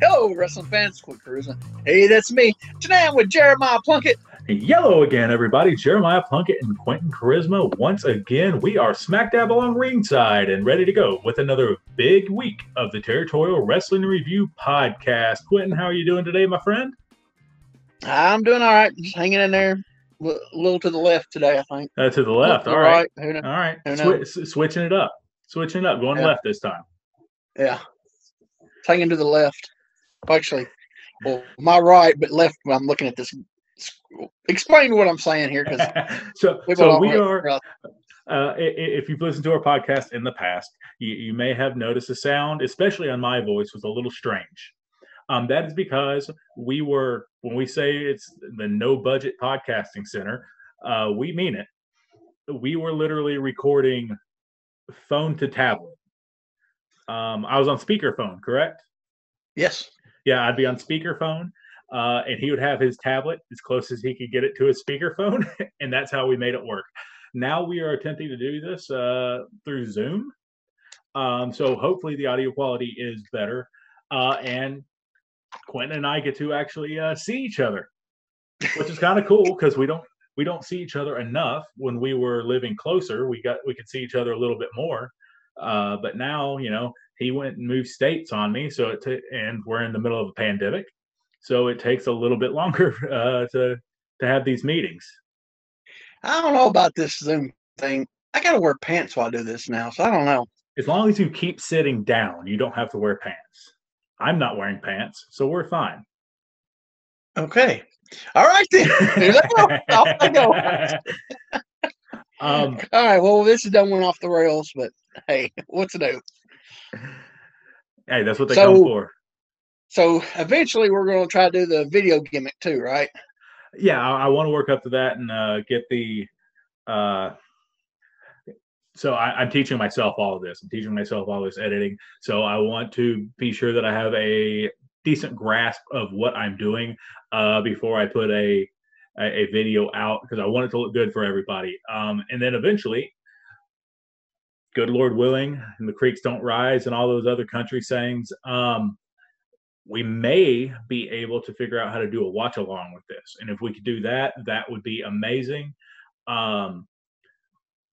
Hello, wrestling fans. Quick Charisma. Hey, that's me. Today I'm with Jeremiah Plunkett. Yellow again, everybody. Jeremiah Plunkett and Quentin Charisma. Once again, we are smack dab along ringside and ready to go with another big week of the Territorial Wrestling Review podcast. Quentin, how are you doing today, my friend? I'm doing all right. Just hanging in there. A little to the left today, I think. Uh, to the left. All right. Who knows? All right. Who knows? s- switching it up. Switching it up. Going Yeah. left this time. Yeah. Hanging to the left. Actually, well, my right, but left when I'm looking at this. Explain what I'm saying here because so, we so we are. Uh, if you've listened to our podcast in the past, you, you may have noticed the sound, especially on my voice, was a little strange. Um, that is because we were, when we say it's the no budget podcasting center, uh, we mean it. We were literally recording phone to tablet. Um, I was on speakerphone, correct? Yes. Yeah, I'd be on speakerphone, uh, and he would have his tablet as close as he could get it to his speakerphone, and that's how we made it work. Now we are attempting to do this uh, through Zoom, um, so hopefully the audio quality is better, uh, and Quentin and I get to actually uh, see each other, which is kind of cool because we don't we don't see each other enough. When we were living closer, we got we could see each other a little bit more, uh, but now you know he went and moved states on me so it ta- and we're in the middle of a pandemic so it takes a little bit longer uh, to to have these meetings I don't know about this Zoom thing. I got to wear pants while I do this now, so I don't know. as long as you keep sitting down you don't have to wear pants i'm not wearing pants so we're fine Okay. All right then. There they go. Off they go. um All right. Well, this is done went off the rails, but hey, what's new? Hey that's what they So- come for. So eventually, we're going to try to do the video gimmick too, right? yeah i, I want to work up to that and uh, get the uh so I, i'm teaching myself all of this. I'm teaching myself all this editing. So i want to be sure that i have a decent grasp of what i'm doing uh before i put a a, a video out because i want it to look good for everybody. Um and then eventually good lord willing and the creeks don't rise and all those other country sayings um we may be able to figure out how to do a watch along with this. And if we could do that, that would be amazing. Um,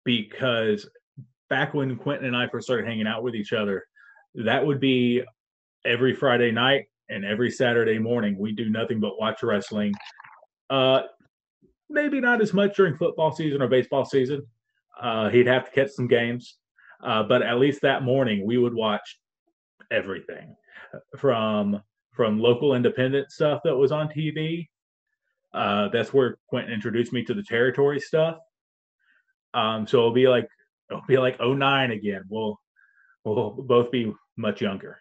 because back when Quentin and I first started hanging out with each other, that would be every Friday night and every Saturday morning. We do nothing but watch wrestling. Uh, maybe not as much during football season or baseball season. Uh, he'd have to catch some games. Uh, but at least that morning, we would watch everything from from local independent stuff that was on TV. Uh, that's where Quentin introduced me to the territory stuff. Um, so it'll be like it'll be like 09 again. We'll we'll both be much younger.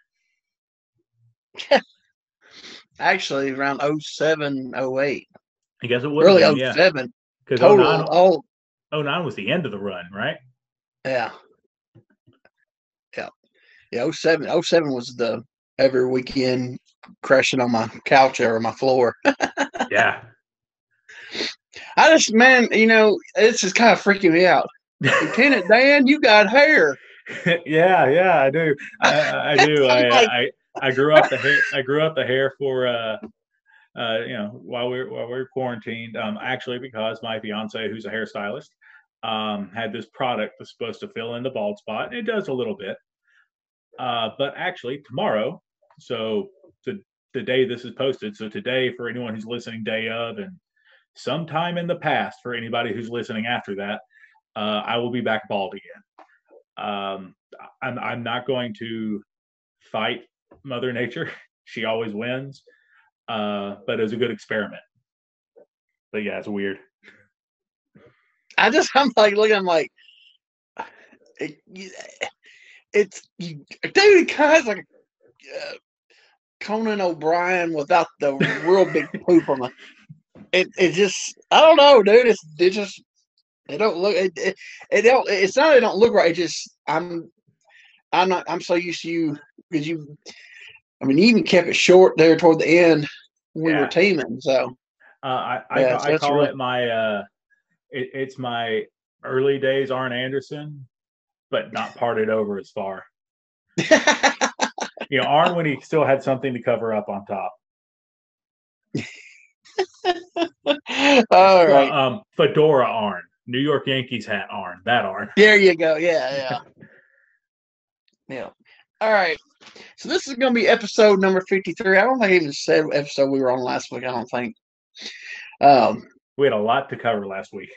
Actually, around 07, 08. I guess it would Really, been, 07. Because Total. 09, Oh, 09 was the end of the run, right? yeah. Yeah. Yeah, 07, 07 was the every weekend crashing on my couch or my floor. Yeah. I just, man, you know, this is kind of freaking me out. Lieutenant Dan, you got hair. yeah, yeah, I do. I, I do. I, I I grew up the hair. I grew up the hair for uh, uh, you know, while we were while we were quarantined. Um, actually, because my fiance, who's a hairstylist, um, had this product that's supposed to fill in the bald spot. It does a little bit. Uh, but actually, tomorrow, so the the day this is posted, so today for anyone who's listening, day of, and sometime in the past for anybody who's listening after that, uh, I will be back bald again. Um, I'm I'm not going to fight Mother Nature. She always wins. Uh, but it was a good experiment. But yeah, it's weird. I just, I'm like, looking, I'm like, it, it's, you, dude, it kind of like uh, Conan O'Brien without the real big poop on the. It, it just, I don't know, dude. It's, it just, it don't look, it, it, it don't, it's not, it don't look right. It just, I'm, I'm not, I'm so used to you because you, I mean, you even kept it short there toward the end when we were teaming. So, Uh, I I, Yeah, so I call real- it my uh, it, it's my early days Arn Anderson, but not parted over as far. you know, Arn when he still had something to cover up on top. All right. Um, fedora Arn, New York Yankees hat Arn, that Arn. There you go. Yeah, yeah. yeah. All right. So this is going to be episode number 53. I don't think I even said episode we were on last week. I don't think. Um, we had a lot to cover last week.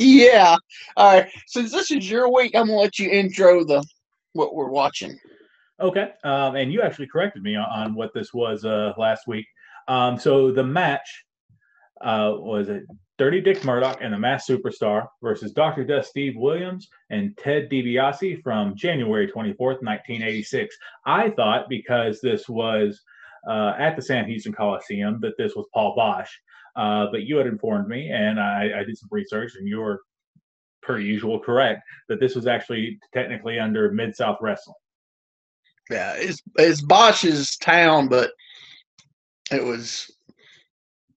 Yeah. All right. Since this is your week, I'm gonna let you intro the what we're watching. Okay. Um, and you actually corrected me on, on what this was uh, last week. Um, so the match uh, was it Dirty Dick Murdoch and the Masked Superstar versus Dr. Death Steve Williams and Ted DiBiase from January 24th, 1986. I thought because this was uh, at the Sam Houston Coliseum that this was Paul Boesch. Uh, but you had informed me, and I, I did some research, and you were, per usual, correct that this was actually technically under Mid South Wrestling. Yeah, it's it's Boesch's town, but it was,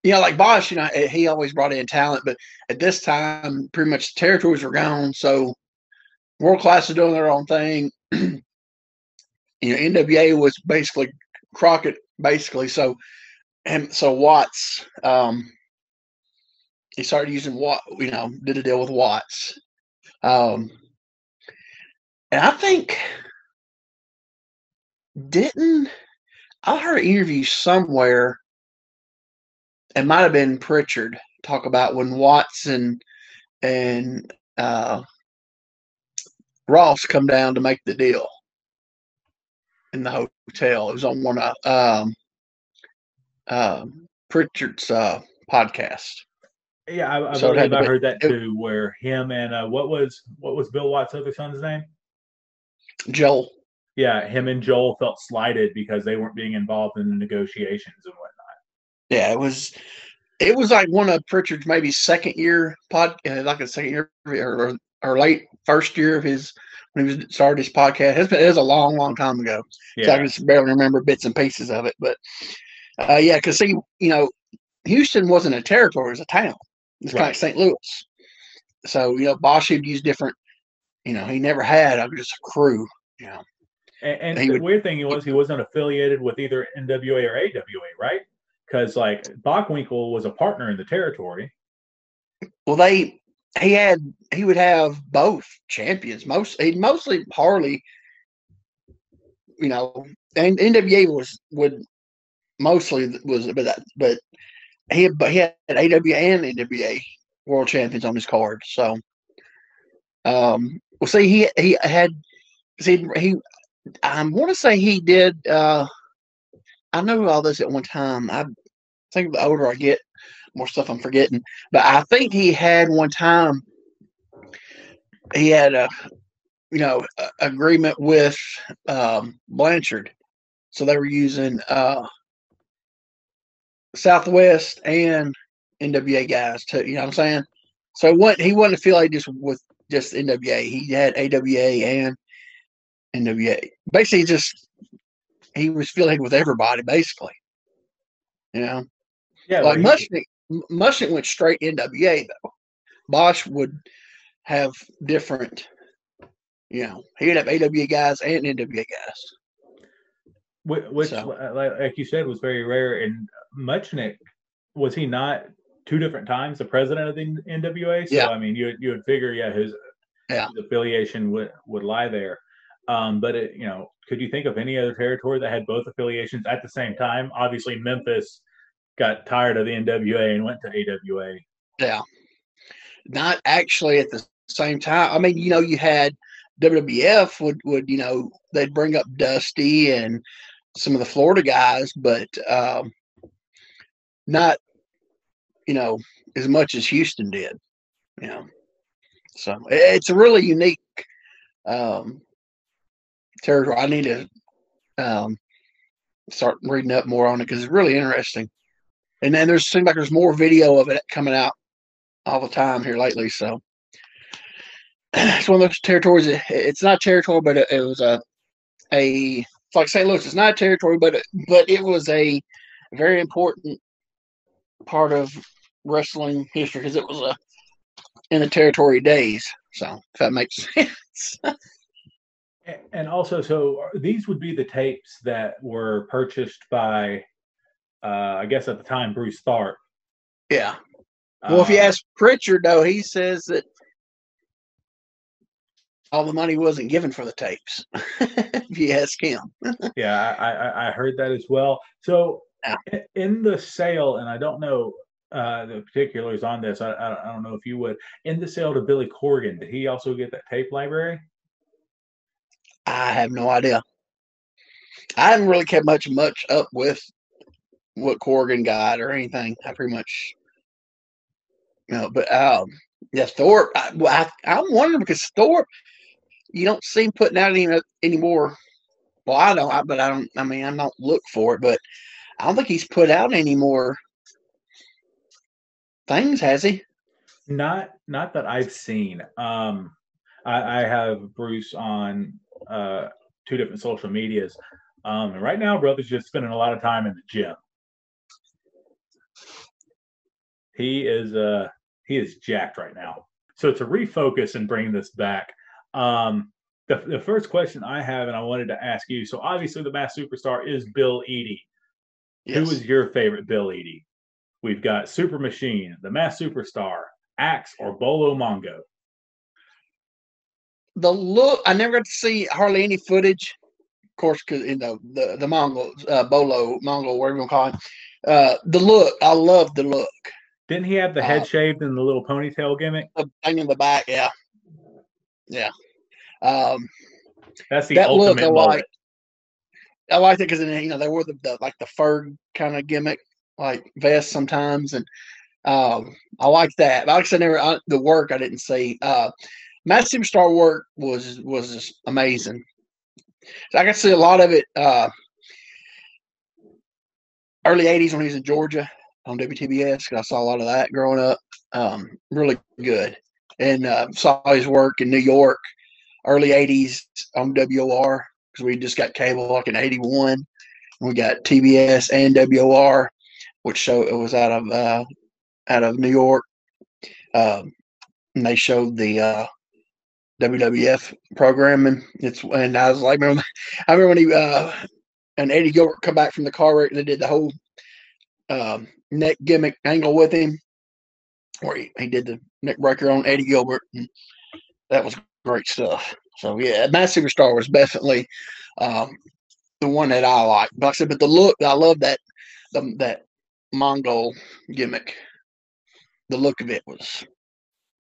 you know, like Boesch, you know, he always brought in talent, but at this time, pretty much the territories were gone, so world class is doing their own thing. you know, NWA was basically Crockett, basically. So and so Watts, um, he started using Watt, you know, did a deal with Watts. Um, and I think didn't I heard an interview somewhere, it might have been Pritchard talk about when Watson and and uh, Ross come down to make the deal in the hotel. It was on one of um, um, Pritchard's uh, podcast. Yeah, I, I so believe I heard that too. Where him and uh, what was what was Bill Watts' other son's name? Joel. Yeah, him and Joel felt slighted because they weren't being involved in the negotiations and whatnot. Yeah, it was it was like one of Pritchard's maybe second year pod, uh, like a second year or, or late first year of his when he was started his podcast. It's been it was a long, long time ago. Yeah. So I just barely remember bits and pieces of it. But uh, yeah, because see, you know, Houston wasn't a territory; it was a town. It's right. kind of like St. Louis. So you know, Boesch would use different. You know, he never had a, just a crew. You know, and, and the would, weird thing was he wasn't affiliated with either NWA or AWA, right? Because like Bockwinkel was a partner in the territory. Well, they he had he would have both champions. Most he mostly Harley. You know, and NWA was would mostly was but that but he but he had AWA and NWA world champions on his card. So um well see he he had see he I want to say he did uh I know all this at one time. I think the older I get, more stuff I'm forgetting. But I think he had one time he had a you know a, agreement with um Blanchard. So they were using uh Southwest and NWA guys too. You know what I'm saying? So what he wasn't affiliated just with just NWA. He had AWA and NWA. Basically, just he was affiliated with everybody. Basically, you know. Yeah, like well, Muchnick, Muchnick went straight NWA though. Boesch would have different. You know, he'd have AWA guys and NWA guys which, so. like you said, was very rare. And Muchnick, was he not two different times the president of the NWA? So yeah. I mean, you you would figure, yeah, his, yeah. his affiliation would would lie there. Um, but it, you know, could you think of any other territory that had both affiliations at the same time? Obviously, Memphis got tired of the NWA and went to AWA. Yeah, not actually at the same time. I mean, you know, you had WWF would would you know they'd bring up Dusty and some of the Florida guys, but um, not you know as much as Houston did. You know, so it's a really unique um, territory. I need to um, start reading up more on it because it's really interesting. And then there's seems like there's more video of it coming out all the time here lately. So it's one of those territories. It's not territory, but it, it was a a like St. Louis. It's not a territory, but it, but it was a very important part of wrestling history because it was a in the territory days. So if that makes sense. And also, so these would be the tapes that were purchased by, uh, I guess at the time, Bruce Tharpe. Yeah. Well, if you Uh, ask Pritchard, though, he says that all the money wasn't given for the tapes. if you ask him, yeah, I, I, I heard that as well. So Yeah. in the sale, and I don't know uh, the particulars on this. I, I, don't know if you would. In the sale to Billy Corgan, did he also get that tape library? I have no idea. I haven't really kept much much up with what Corgan got or anything. I pretty much, you know, but um, yeah, Tharpe. I, well, I, I'm wondering because Tharpe, you don't see him putting out any anymore. Well, I don't, I, but I don't. I mean, I don't look for it, but I don't think he's put out any more things, has he? Not not that I've seen. Um, I, I have Bruce on uh, two different social medias. Um, and right now, brother's just spending a lot of time in the gym. He is uh he is jacked right now. So to refocus and bring this back, um, the, the first question I have, and I wanted to ask you. So obviously, the masked superstar is Bill Eadie. Who is your favorite Bill Eadie? We've got Super Machine, the Masked Superstar, Axe, or Bolo Mongol. the look I never got to see hardly any footage. Of course, because you know the the Mongol uh, Bolo Mongol, whatever you want to call him. Uh, the look, I love the look. Didn't he have the Uh, head shaved and the little ponytail gimmick? The thing in the back, yeah, yeah. Um, That's the that look ultimate I mullet. like. I liked it because you know they wore the, the like the fur kind of gimmick, like vest sometimes, and um, I like that. But like I said, never I, the work I didn't see. Uh, Masked Superstar work was was just amazing. So I got to see a lot of it uh, early '80s when he was in Georgia on WTBS. 'cause I saw a lot of that growing up. Um, really good, and uh, saw his work in New York, early '80s on WOR because we just got cable like in '81. We got TBS and WOR, which show it was out of uh, out of New York. Um, and they showed the uh, WWF programming. It's and I was like, I remember when he uh, and Eddie Gilbert come back from the car wreck. And they did the whole um, neck gimmick angle with him, where he, he did the neck breaker on Eddie Gilbert. And that was great stuff. So yeah, Masked Superstar was definitely um, the one that I like. But like I said, but the look, I love that the, that Mongol gimmick. The look of it was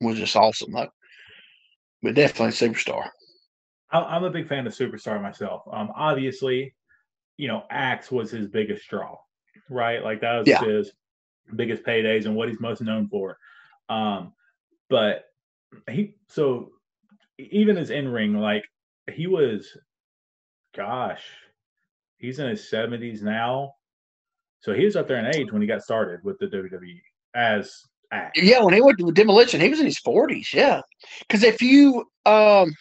was just awesome. Though. But definitely Superstar. I- I'm a big fan of Superstar myself. Um, obviously, you know, Axe was his biggest draw, right? Like that was Yeah. his biggest paydays and what he's most known for. Um, but he so even his in ring, like he was, gosh, he's in his 70s now. So he was up there in age when he got started with the WWE as Axe. Yeah, when he went to Demolition, he was in his forties. Yeah, because if you um,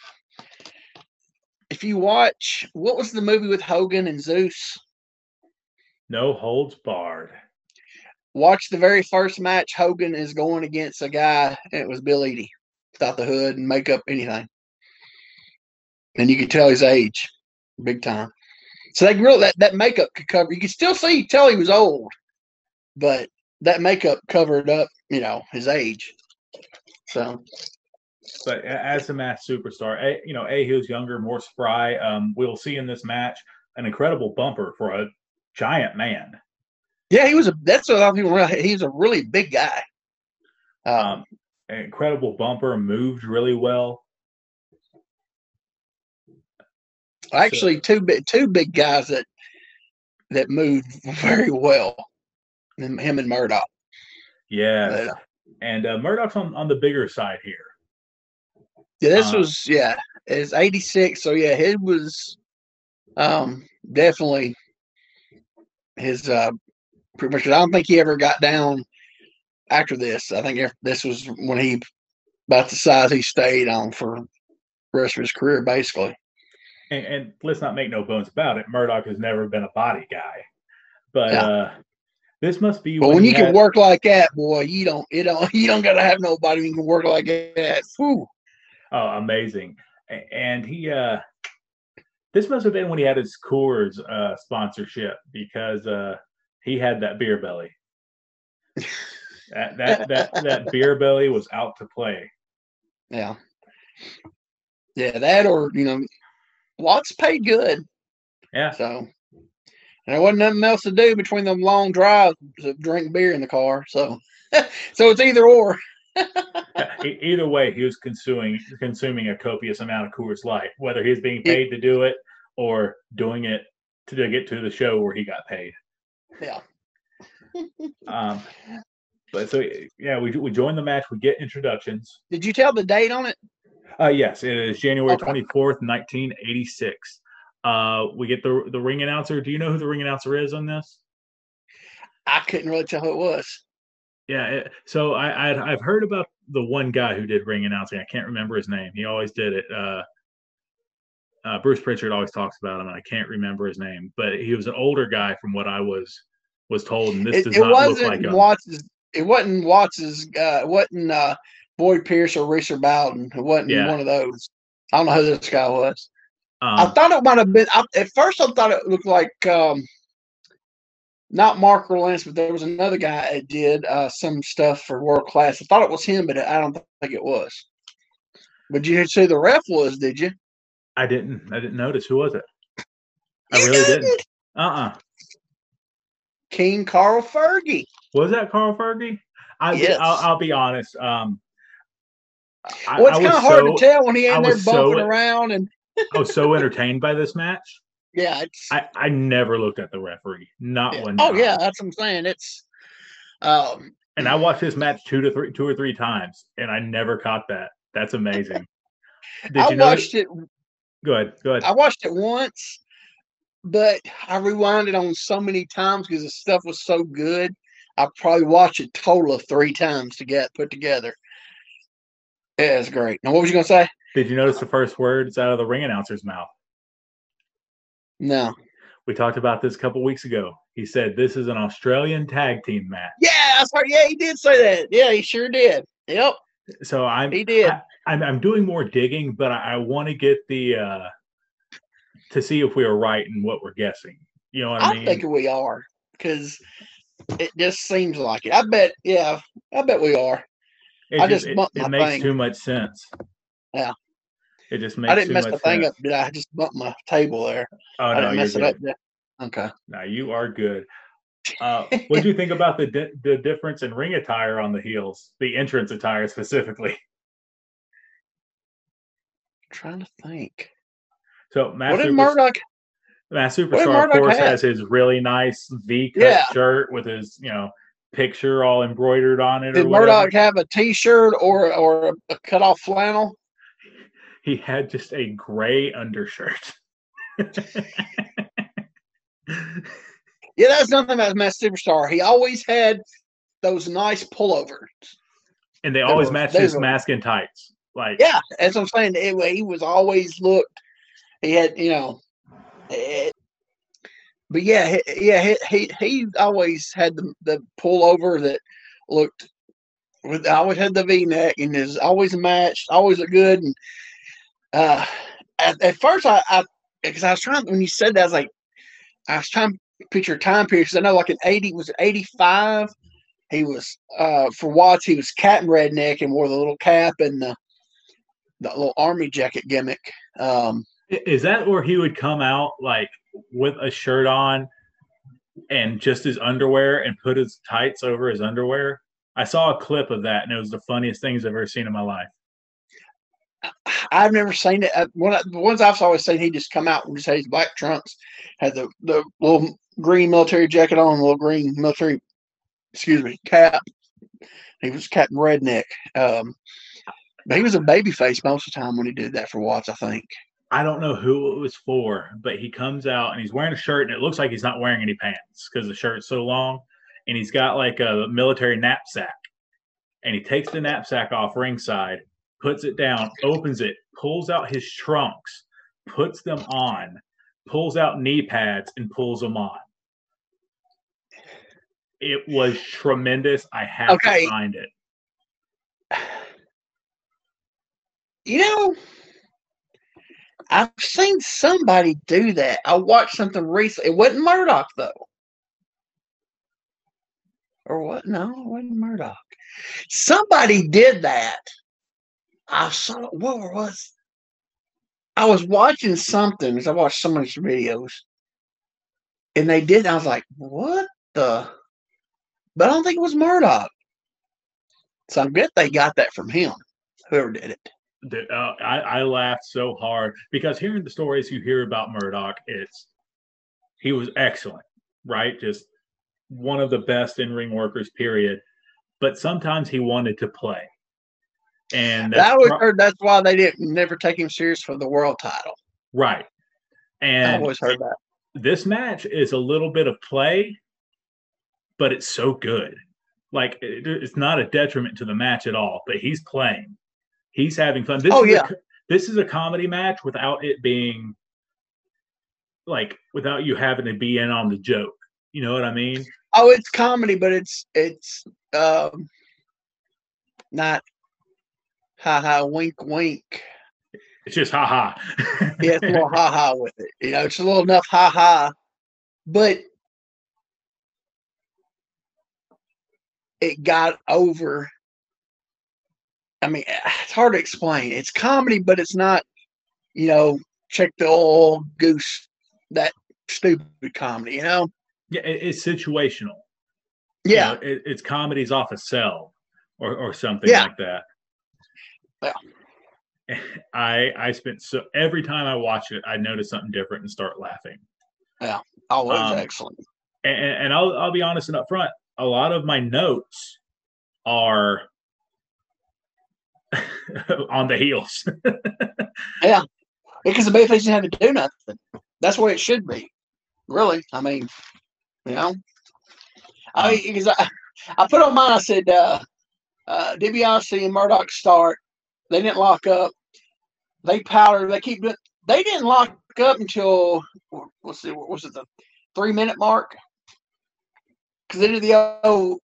if you watch what was the movie with Hogan and Zeus? No holds barred. Watch the very first match. Hogan is going against a guy, and it was Bill Eadie, without the hood and makeup, anything, and you could tell his age, big time. So they really that that makeup could cover. You could still see tell he was old, but that makeup covered up, you know, his age. So but as a masked superstar, a, you know, a was younger, more spry. Um, we'll see in this match an incredible bumper for a giant man. Yeah, he was a. That's what a lot of people realize. He's a really big guy. Um, Um, incredible bumper, moved really well. actually, two big two big guys that that moved very well. Him and Murdoch. Yeah, Yeah. and uh, Murdoch's on, on the bigger side here. Yeah, this Uh, was yeah, it's eighty six. So yeah, he was um definitely his uh pretty much. I don't think he ever got down after this. I think if- this was when he about the size he stayed on for the rest of his career, basically. And, and let's not make no bones about it. Murdoch has never been a body guy, but Yeah. uh, this must be But when he you can had- work like that, boy, you don't you don't you don't gotta have nobody who can work like that. Whew. Oh, amazing. And he uh This must have been when he had his Coors uh, sponsorship because uh, he had that beer belly. that that that that beer belly was out to play. Yeah. Yeah, that or you know, Watts paid good. Yeah. So and there wasn't nothing else to do between them long drives to drink beer in the car. So so it's either or. Either way, he was consuming consuming a copious amount of Coors Light, whether he's being paid to do it or doing it to get to the show where he got paid. Yeah. Um, but so yeah, we we join the match. We get introductions. Did you tell the date on it? Uh, yes, it is January Okay. twenty fourth, nineteen eighty six. Uh, we get the the ring announcer. Do you know who the ring announcer is on this? I couldn't really tell who it was. Yeah, it, so I I'd, I've heard about the one guy who did ring announcing. I can't remember his name. He always did it. Uh, uh, Bruce Pritchard always talks about him, and I can't remember his name. But he was an older guy, from what I was was told, and this It, does it not look wasn't like him. Watts's. It wasn't Watts's. Uh, it wasn't uh, Boyd Pierce or Reeser Bowden. It wasn't Yeah. one of those. I don't know who this guy was. I Um, thought it might have been. I, at first, I thought it looked like um, not Marc Lowrance, but there was another guy that did uh, some stuff for World Class. I thought it was him, but I don't think it was. But you see, the ref was, did you? I didn't I didn't notice who was it. I You really didn't. Uh uh King Carl Fergie. Was that Carl Fergie? I Yes. I'll, I'll be honest. Um, I, Well, it's kind of hard so to tell when he I in there was so- bumping around, and I was so entertained by this match. yeah, I, I never looked at the referee, not yeah. one. oh time. yeah, that's what I'm saying. It's um, and I watched this match two to three, two or three times, and I never caught that. That's amazing. Did I you know? watched it. Go ahead. Go ahead. I watched it once, but I rewound it on so many times because the stuff was so good. I probably watched it total of three times to get put together. Yeah, it's great. Now, what was you gonna say? Did you notice the first words out of the ring announcer's mouth? No. We talked about this a couple weeks ago. He said this is an Australian tag team match. Yeah, that's right. Yeah, he did say that. Yeah, he sure did. Yep, So I'm he did. I- I'm, I'm doing more digging, but I, I want to get the uh to see if we are right in what we're guessing. You know what I, I mean? I think we are because it just seems like it. I bet. Yeah, I bet we are. it I just, just it, bumped it my makes thing. too much sense. Yeah. It just makes I didn't mess the thing sense. up, did I? I just bumped my table there. Oh I no, didn't you're mess it up. Okay. Now you are good. Uh, what do you think about the di- the difference in ring attire on the heels, the entrance attire specifically? trying to think. So Matt, What did Super- Murdoch? Masked Superstar, of course, have? has his really nice V cut Yeah. shirt with his you know picture all embroidered on it. Did or. Murdoch have a T-shirt or or a, a cut off flannel? He had just a gray undershirt. Yeah, that's nothing about Masked Superstar. He always had those nice pullovers. and they always were- matched they his were- mask and tights. Like Yeah, as I'm saying, it, he was always looked. He had, you know, it, but yeah, he, yeah, he, he he always had the the pullover that looked. With always had the V neck and is always matched, always looked good. And uh, at, at first, I I because I was trying when you said that, I was like, I was trying picture time period because I know like in eighty was it eighty five. He was uh for Watts. He was Captain Redneck and wore the little cap and the the little army jacket gimmick. Um, Is that where he would come out like with a shirt on and just his underwear and put his tights over his underwear? I saw a clip of that and it was the funniest things I've ever seen in my life. I've never seen it. Uh, One of the ones I've always seen, he just come out and just had his black trunks, had the the little green military jacket on, little green military, excuse me, cap. He was Captain Redneck. Um, but he was a baby face most of the time when he did that for Watts, I think. I don't know who it was for, but he comes out and he's wearing a shirt and it looks like he's not wearing any pants because the shirt's so long. And he's got like a military knapsack. And he takes the knapsack off ringside, puts it down, opens it, pulls out his trunks, puts them on, pulls out knee pads, and pulls them on. It was tremendous. I have Okay. to find it. You know, I've seen somebody do that. I watched something recently. It wasn't Murdoch though. Or what? No, it wasn't Murdoch. Somebody did that. I saw what was I was watching something. I watched some of his videos. And they did. I was like, what the? But I don't think it was Murdoch. So I bet they got that from him, whoever did it. Uh, I, I laughed so hard because hearing the stories you hear about Murdoch, it's he was excellent, right? Just one of the best in ring workers, period. But sometimes he wanted to play. And I always pro- heard that's why they didn't never take him serious for the world title. Right. And I always heard that. This match is a little bit of play, but it's so good. Like it, it's not a detriment to the match at all. But he's playing. He's having fun. This oh yeah. A, this is a comedy match without it being like without you having to be in on the joke. You know what I mean? Oh, it's comedy, but it's it's um not ha ha wink wink. It's just ha ha. yeah, it's a little ha ha with it. You know, it's a little enough ha ha, but it got over. I mean, it's hard to explain. It's comedy, but it's not, you know, check the old goose, that stupid comedy, you know? Yeah, it's situational. Yeah. You know, it, it's comedies off a cell or, or something yeah. like that. Yeah. I I spent so every time I watch it, I notice something different and start laughing. Yeah, always um, excellent. And, and I'll I'll be honest and upfront. A lot of my notes are on the heels. yeah, because the baby face didn't have to do nothing. That's where it should be. Really, I mean, you know, I because um, I I put on mine. I said uh, uh, DiBiase and Murdoch start they didn't lock up. They powdered. They keep. They didn't lock up until let's see, what was it the three minute mark? Because they did the old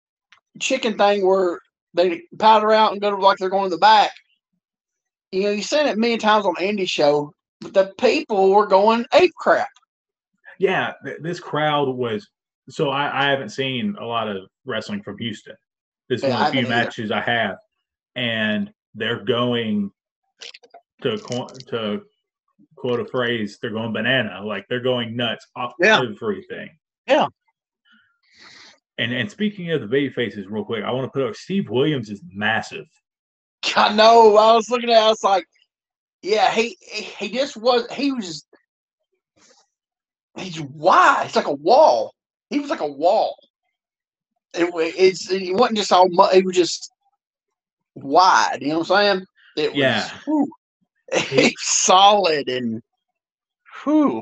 chicken thing where they powder out and go to like they're going to the back. You know, you've seen it many times on Andy show, but the people were going ape crap. Yeah, this crowd was. So I, I haven't seen a lot of wrestling from Houston. This is yeah, one of the few matches I have, and they're going to to quote a phrase, they're going banana, like they're going nuts off yeah. everything. Yeah. And and speaking of the baby faces, real quick, I want to put up Steve Williams is massive. I know. I was looking at. It, I was like, yeah, he he just was. He was. He's wide. It's like a wall. He was like a wall. It, it's it wasn't just all. It was just wide. You know what I'm saying? It was yeah. Whew, he, solid and whew.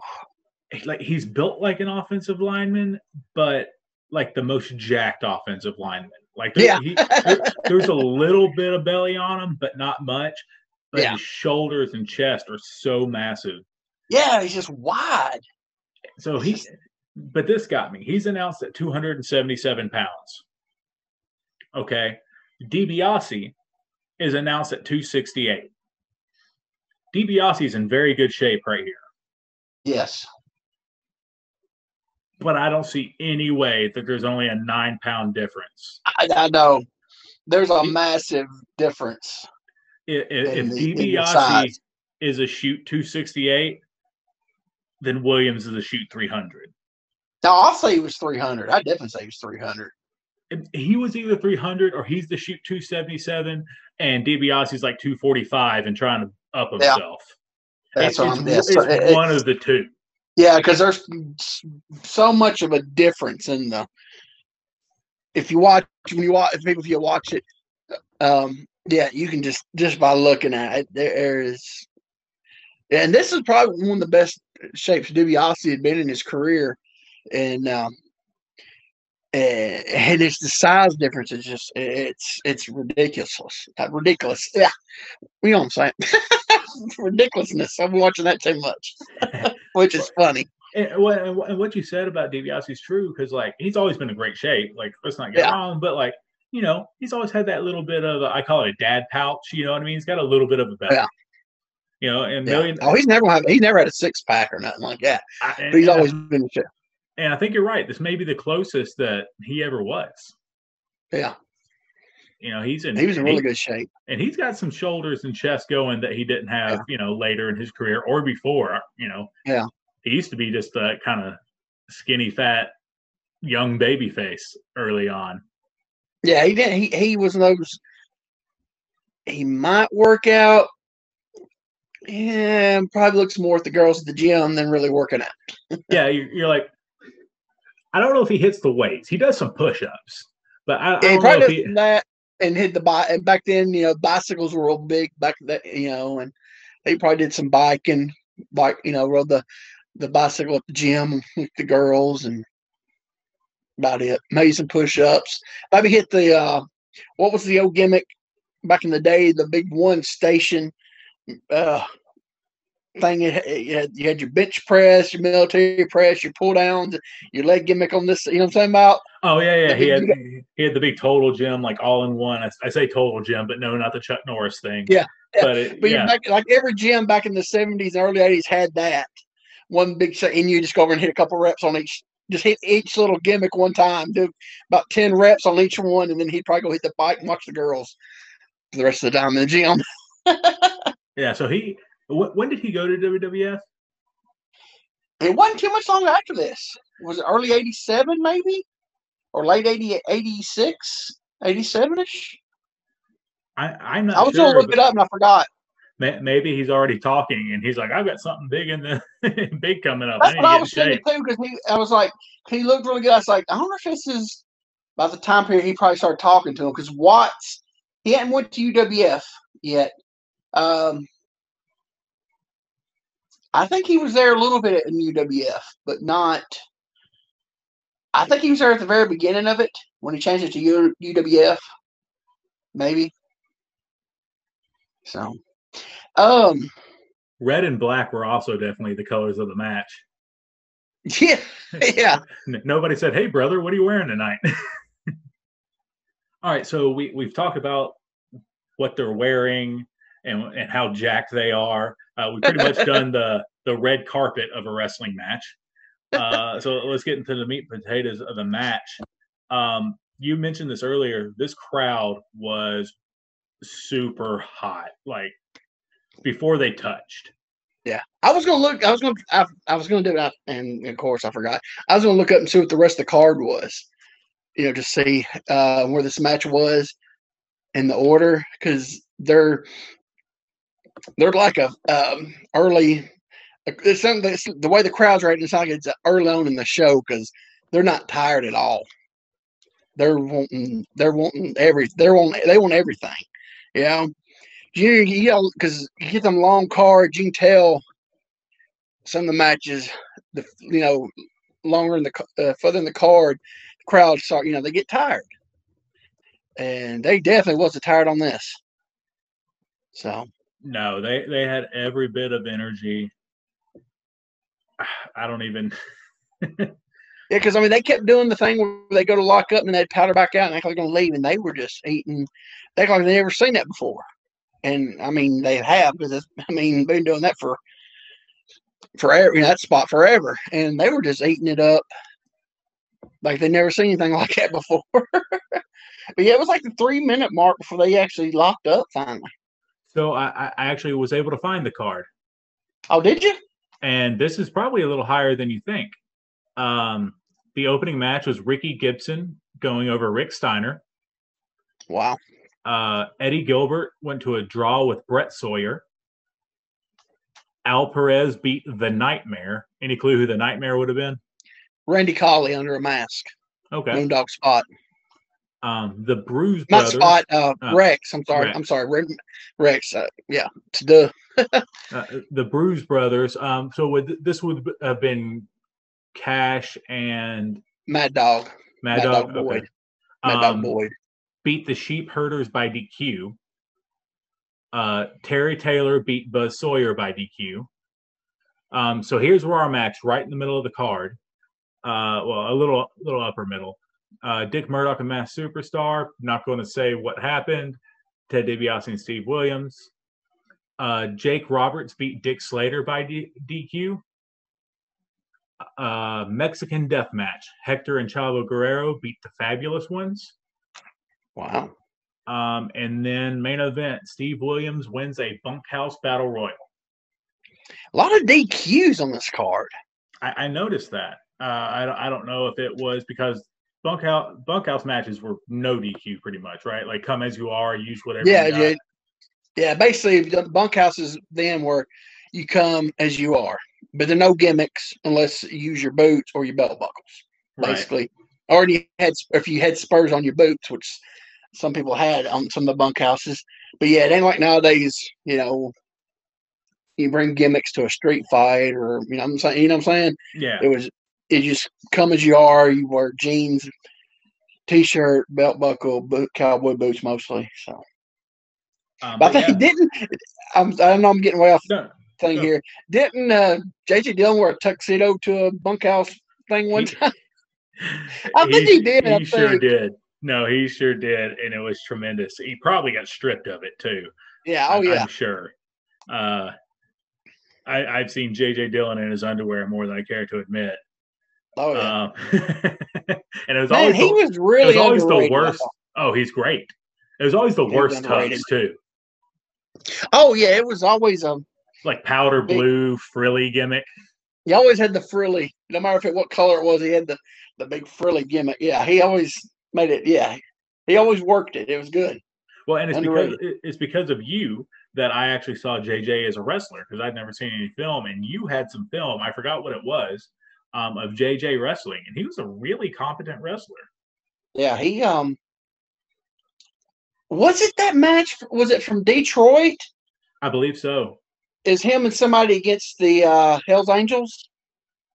Like he's built like an offensive lineman, but like the most jacked offensive lineman. Like there, yeah. he, there, there's a little bit of belly on him, but not much. But yeah. his shoulders and chest are so massive. Yeah, he's just wide. So he, but this got me. He's announced at 277 pounds. Okay. DiBiase is announced at 268. DiBiase is in very good shape right here. Yes. But I don't see any way that there's only a nine pound difference. I, I know. There's a massive difference. If, if DiBiase is a shoot 268, then Williams is a shoot 300. Now, I'll say he was 300. I definitely say he was 300 he was either 300 or he's the shoot 277 and DiBiase's like 245 and trying to up himself. Yeah. That's it's, it's, it's, it's one of the two. Yeah, because there's so much of a difference in the. If you watch, when you watch, if people, if you watch it, um, yeah, you can just just by looking at it, there is, and this is probably one of the best shapes DiBiase had been in his career, and um, Eh, and it's the size difference is just it's it's ridiculous ridiculous yeah you know what i'm saying ridiculousness i'm watching that too much which is funny and what, and what you said about DiBiase is true because like he's always been in great shape like let's not get yeah. wrong but like you know he's always had that little bit of a, I call it a dad pouch you know what i mean he's got a little bit of a belly yeah You know, and Yeah. million. Oh, he's never had he's never had a six pack or nothing like that. I- and- he's always been in shape. and I think you're right. This may be the closest that he ever was. Yeah, You know, he's in. he was in he- really good shape. and he's got some shoulders and chest going that he didn't have, Yeah. you know, later in his career or before. Uh, you know, Yeah. he used to be just a kind of skinny, fat, young baby face early on. Yeah, he didn't. He he was those. He might work out. Yeah, probably looks more at the girls at the gym than really working out. Yeah, you're, you're like, I don't know if he hits the weights. He does some push-ups, but I, I don't know probably if he. that and hit the bike. And back then, you know, bicycles were real big back then, you know, and they probably did some biking, bike, you know, rode the the bicycle at the gym with the girls and about it. Maybe some push ups. Maybe hit the uh what was the old gimmick back in the day, the big one station uh thing you had, you had, you had your bench press, your military press, your pull downs, your leg gimmick on this, you know what I'm saying about? Oh yeah, yeah. He had he had the big total gym, like all in one. I, I say total gym, but no, not the Chuck Norris thing. Yeah, but it, But yeah, you back, like every gym back in the seventies and early eighties had that one big set, and you just go over and hit a couple reps on each. Just hit each little gimmick one time. Do about ten reps on each one, and then he'd probably go hit the bike and watch the girls for the rest of the time in the gym. yeah. So he, when did he go to WWF? It wasn't too much longer after this. Was it early '87 maybe, or late 80, 86, 87 ish? I, I'm not I was sure. gonna look it up and I forgot. maybe he's already talking, and he's like, "I've got something big in the big coming up. That's I what I was in thinking shape." too, because he, I was like, he looked really good. I was like, I wonder if this is by the time period he probably started talking to him because Watts, he hadn't went to UWF yet. Um, I think he was there a little bit in UWF, but not. I think he was there at the very beginning of it when he changed it to U, UWF, maybe. So, um, Red and black were also definitely the colors of the match. yeah, yeah. Nobody said, "Hey, brother, what are you wearing tonight?" All right, so we we've talked about what they're wearing and and how jacked they are. Uh, we've pretty much done the the red carpet of a wrestling match. Uh, so let's get into the meat and potatoes of the match. Um, you mentioned this earlier. This crowd was super hot, like before they touched. Yeah, I was gonna look. I was gonna. I, I was gonna do it, and of course I forgot. I was gonna look up and see what the rest of the card was. You know, to see uh, where this match was in the order because they're they're like a um, early. It's something that's, the way the crowd's rating. It's like it's early on in the show because they're not tired at all. They're wanting. They're wanting every. They're wanting. They want everything. You know you you know because you get them long cards, you can tell some of the matches, the you know longer in the uh, further in the card, the crowd start you know they get tired, and they definitely wasn't tired on this. So No, they they had every bit of energy. I don't even. yeah, because I mean they kept doing the thing where they go to lock up and they'd powder back out and they're gonna leave, and they were just eating. They act like they never seen that before, and I mean they have because I mean been doing that for forever, you know, that spot forever, and they were just eating it up like they never seen anything like that before. but yeah, it was like the three minute mark before they actually locked up finally. So I, I actually was able to find the card, Oh, did you? and this is probably a little higher than you think. Um, the opening match was Ricky Gibson going over Rick Steiner. Wow. Uh, Eddie Gilbert went to a draw with Brett Sawyer. Al Perez beat the Nightmare. Any clue who the Nightmare would have been? Randy Colley under a mask. Okay. Moondog Spot. Um, the Bruise Not Brothers. Spot, uh, Uh, Rex. I'm sorry. Rex. I'm sorry. Rex. Uh, yeah. It's the the Bruise Brothers. Um, so would this would have been Cash and Mad Dog. Mad, Mad Dog, Dog Boyd. Okay. Mad Um, Dog Boyd. beat the Sheep Herders by DQ. Uh, Terry Taylor beat Buzz Sawyer by DQ. Um, so here's where our match, right in the middle of the card. Uh, well, a little, little upper middle. Uh, Dick Murdoch and Masked Superstar. Not going to say what happened. Ted DiBiase and Steve Williams. Uh, Jake Roberts beat Dick Slater by D- DQ. Uh, Mexican Death Match. Hector and Chavo Guerrero beat the Fabulous Ones. Wow. Um, and then main event: Steve Williams wins a bunkhouse battle royal. A lot of DQs on this card. I, I noticed that. Uh, I, I don't know if it was because bunkhouse bunkhouse matches were no DQ pretty much, right? Like come as you are, use whatever. Yeah, yeah, yeah. Basically, the bunkhouses then were you come as you are, but there are no gimmicks unless you use your boots or your belt buckles. Right. Basically, or you had if you had spurs on your boots, which some people had on some of the bunkhouses. But yeah, it ain't like nowadays. You know, you bring gimmicks to a street fight, or you know, what I'm saying, you know, what I'm saying Yeah. it was it just come as you are. You wear jeans, t-shirt, belt buckle, boot, cowboy boots mostly. So. Um, But I but think he yeah, didn't. I'm, I know I'm getting way off no, thing no. here. Didn't uh, JJ Dillon wear a tuxedo to a bunkhouse thing one time? I think he did, He I sure think. did. No, he sure did, and it was tremendous. He probably got stripped of it too. Yeah. Oh I'm- yeah. I'm sure. Uh, I, I've seen JJ Dillon in his underwear more than I care to admit. Oh yeah. Um, and it was Man, always he the, was really was always the worst. Oh, he's great. It was always the was worst tux too, Oh yeah, it was always um. like powder Big- blue frilly gimmick. He always had the frilly. No matter if it what color it was, he had the the big frilly gimmick. Yeah, he always made it. Yeah, he always worked it. It was good. Well, and it's Underrated. because it's because of you that I actually saw JJ as a wrestler because I'd never seen any film, and you had some film. I forgot what it was um, of JJ wrestling, and he was a really competent wrestler. Yeah, he um. Was it that match? Was it from Detroit? I believe so. Is him and somebody against the uh, Hell's Angels?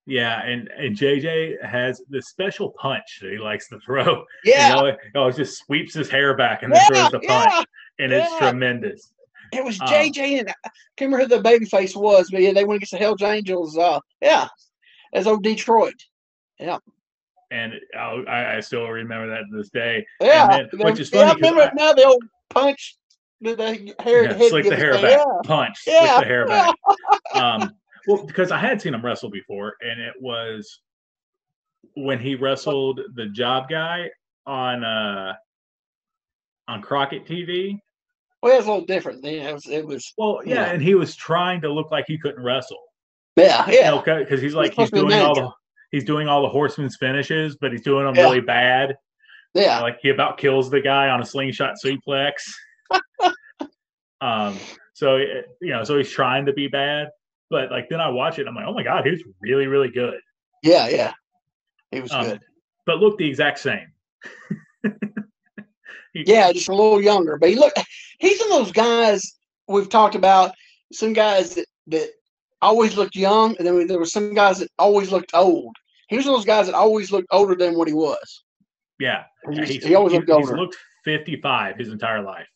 Yeah, and and JJ has this special punch that he likes to throw. Yeah, he always just sweeps his hair back and then yeah, throws the punch, yeah. and it's tremendous. It was JJ and I can't remember who the baby face was, but yeah, they went against the Hell's Angels. Uh, yeah, as old Detroit. Yeah. And I, I still remember that to this day. Yeah, then- the- which is yeah, I remember I- now. The old punch, the, the hair, Yeah, slick the hair thing. back, Yeah, punch, Yeah, slick the hair back. um, well, because I had seen him wrestle before, and it was when he wrestled the job guy on uh on Crockett TV. well, it was a little different. Then it was, it was Well, yeah, Yeah. and he was trying to look like he couldn't wrestle. Yeah, yeah, because he's like he's supposed to be a doing all the he's doing all the horseman's finishes, but he's doing them Yeah. really bad. yeah. Like he about kills the guy on a slingshot suplex. um, so you know, so he's trying to be bad, but like then I watch it, I'm like, oh my god, he's really really good. Yeah, yeah. He was Um, good. But look the exact same. He- Yeah, just a little younger. But he look he's one of those guys we've talked about, some guys that, that always looked young, and then there were some guys that always looked old. He was one of those guys that always looked older than what he was. yeah, He, yeah, he's, he always looked he's older. looked 55 his entire life.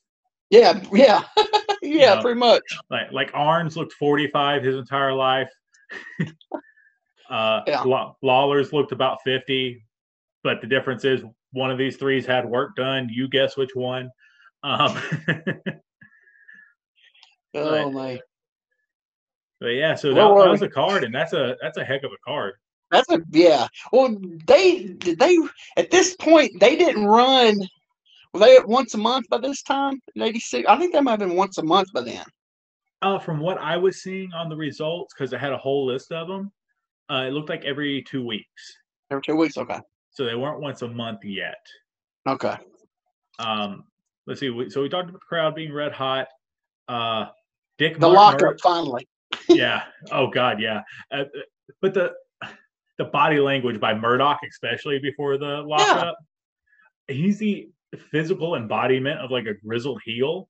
yeah, yeah. yeah, know, pretty much. like like Arns looked 45 his entire life. uh Yeah. Law- Lawler's looked about 50, but the difference is one of these threes had work done. You guess which one. Um Oh man. But yeah, so that, that was a card, and that's a that's a heck of a card. That's a yeah. Well, they did they at this point they didn't run. Were they at once a month by this time? In '86, I think they might have been once a month by then. Uh from what I was seeing on the results, because I had a whole list of them, uh, it looked like every two weeks. Every two weeks. Okay. So they weren't once a month yet. Okay. Um, let's see. So we talked about the crowd being red hot. Uh, Dick The Martin lockup finally. Yeah. Oh God, yeah. Uh, but the the body language by Murdoch, especially before the lockup, he's the physical embodiment of like a grizzled heel.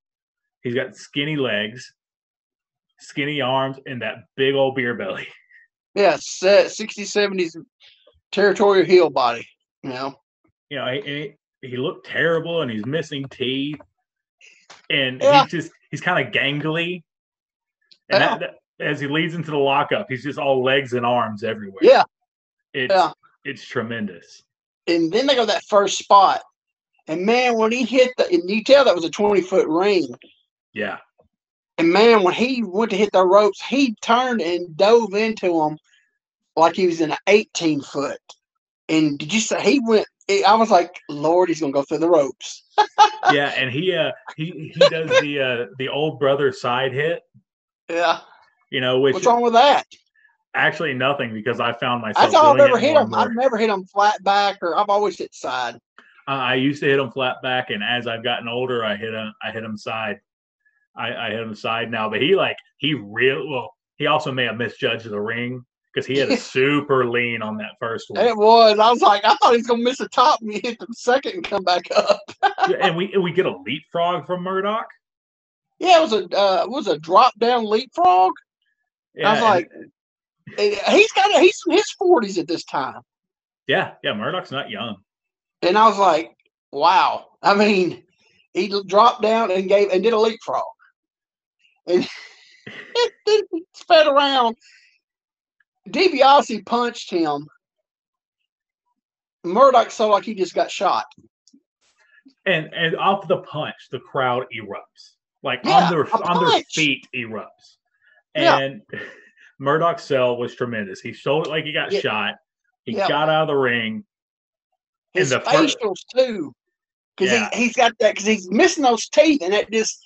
He's got skinny legs, skinny arms, and that big old beer belly. Yeah, se- 60s, 70s territorial heel body. You know. You know, he, he, looked terrible, and he's missing teeth, and Yeah. he's just he's kind of gangly. And that, that, as he leads into the lockup, he's just all legs and arms everywhere. Yeah. it's Yeah. it's tremendous. And then they go that first spot, and man, when he hit the, and you tell that was a 20 foot ring. Yeah. And man, when he went to hit the ropes, he turned and dove into them like he was in an 18 foot. And did you say he went? I was like, Lord, he's gonna go through the ropes. yeah, and he uh he he does the uh the old brother side hit. Yeah. You know, which what's wrong with that? Actually, nothing because I found myself. That's all I've ever hit him. I've never hit him flat back, or I've always hit side. Uh, I used to hit him flat back, and as I've gotten older, I hit him. I hit him side. I, I hit him side now, but he like he real well. He also may have misjudged the ring because he had a super lean on that first one. It was. I was like, I thought he was gonna miss the top and hit the second and come back up. and we and we get a leapfrog from Murdoch. Yeah, it was a uh, it was a drop down leapfrog. Yeah, I was like, he's got he's in his forties at this time. Yeah, yeah, Murdoch's not young. And I was like, wow. I mean, he dropped down and gave and did a leapfrog, and then he sped around. DiBiase punched him. Murdoch saw like he just got shot. And and off the punch, the crowd erupts. Like yeah, on their on their feet erupts. And yeah. Murdoch's sell was tremendous. He sold it like he got yeah. shot. He yeah. got out of the ring. His the facials first, too, because yeah. he, he's got that because he's missing those teeth, and that just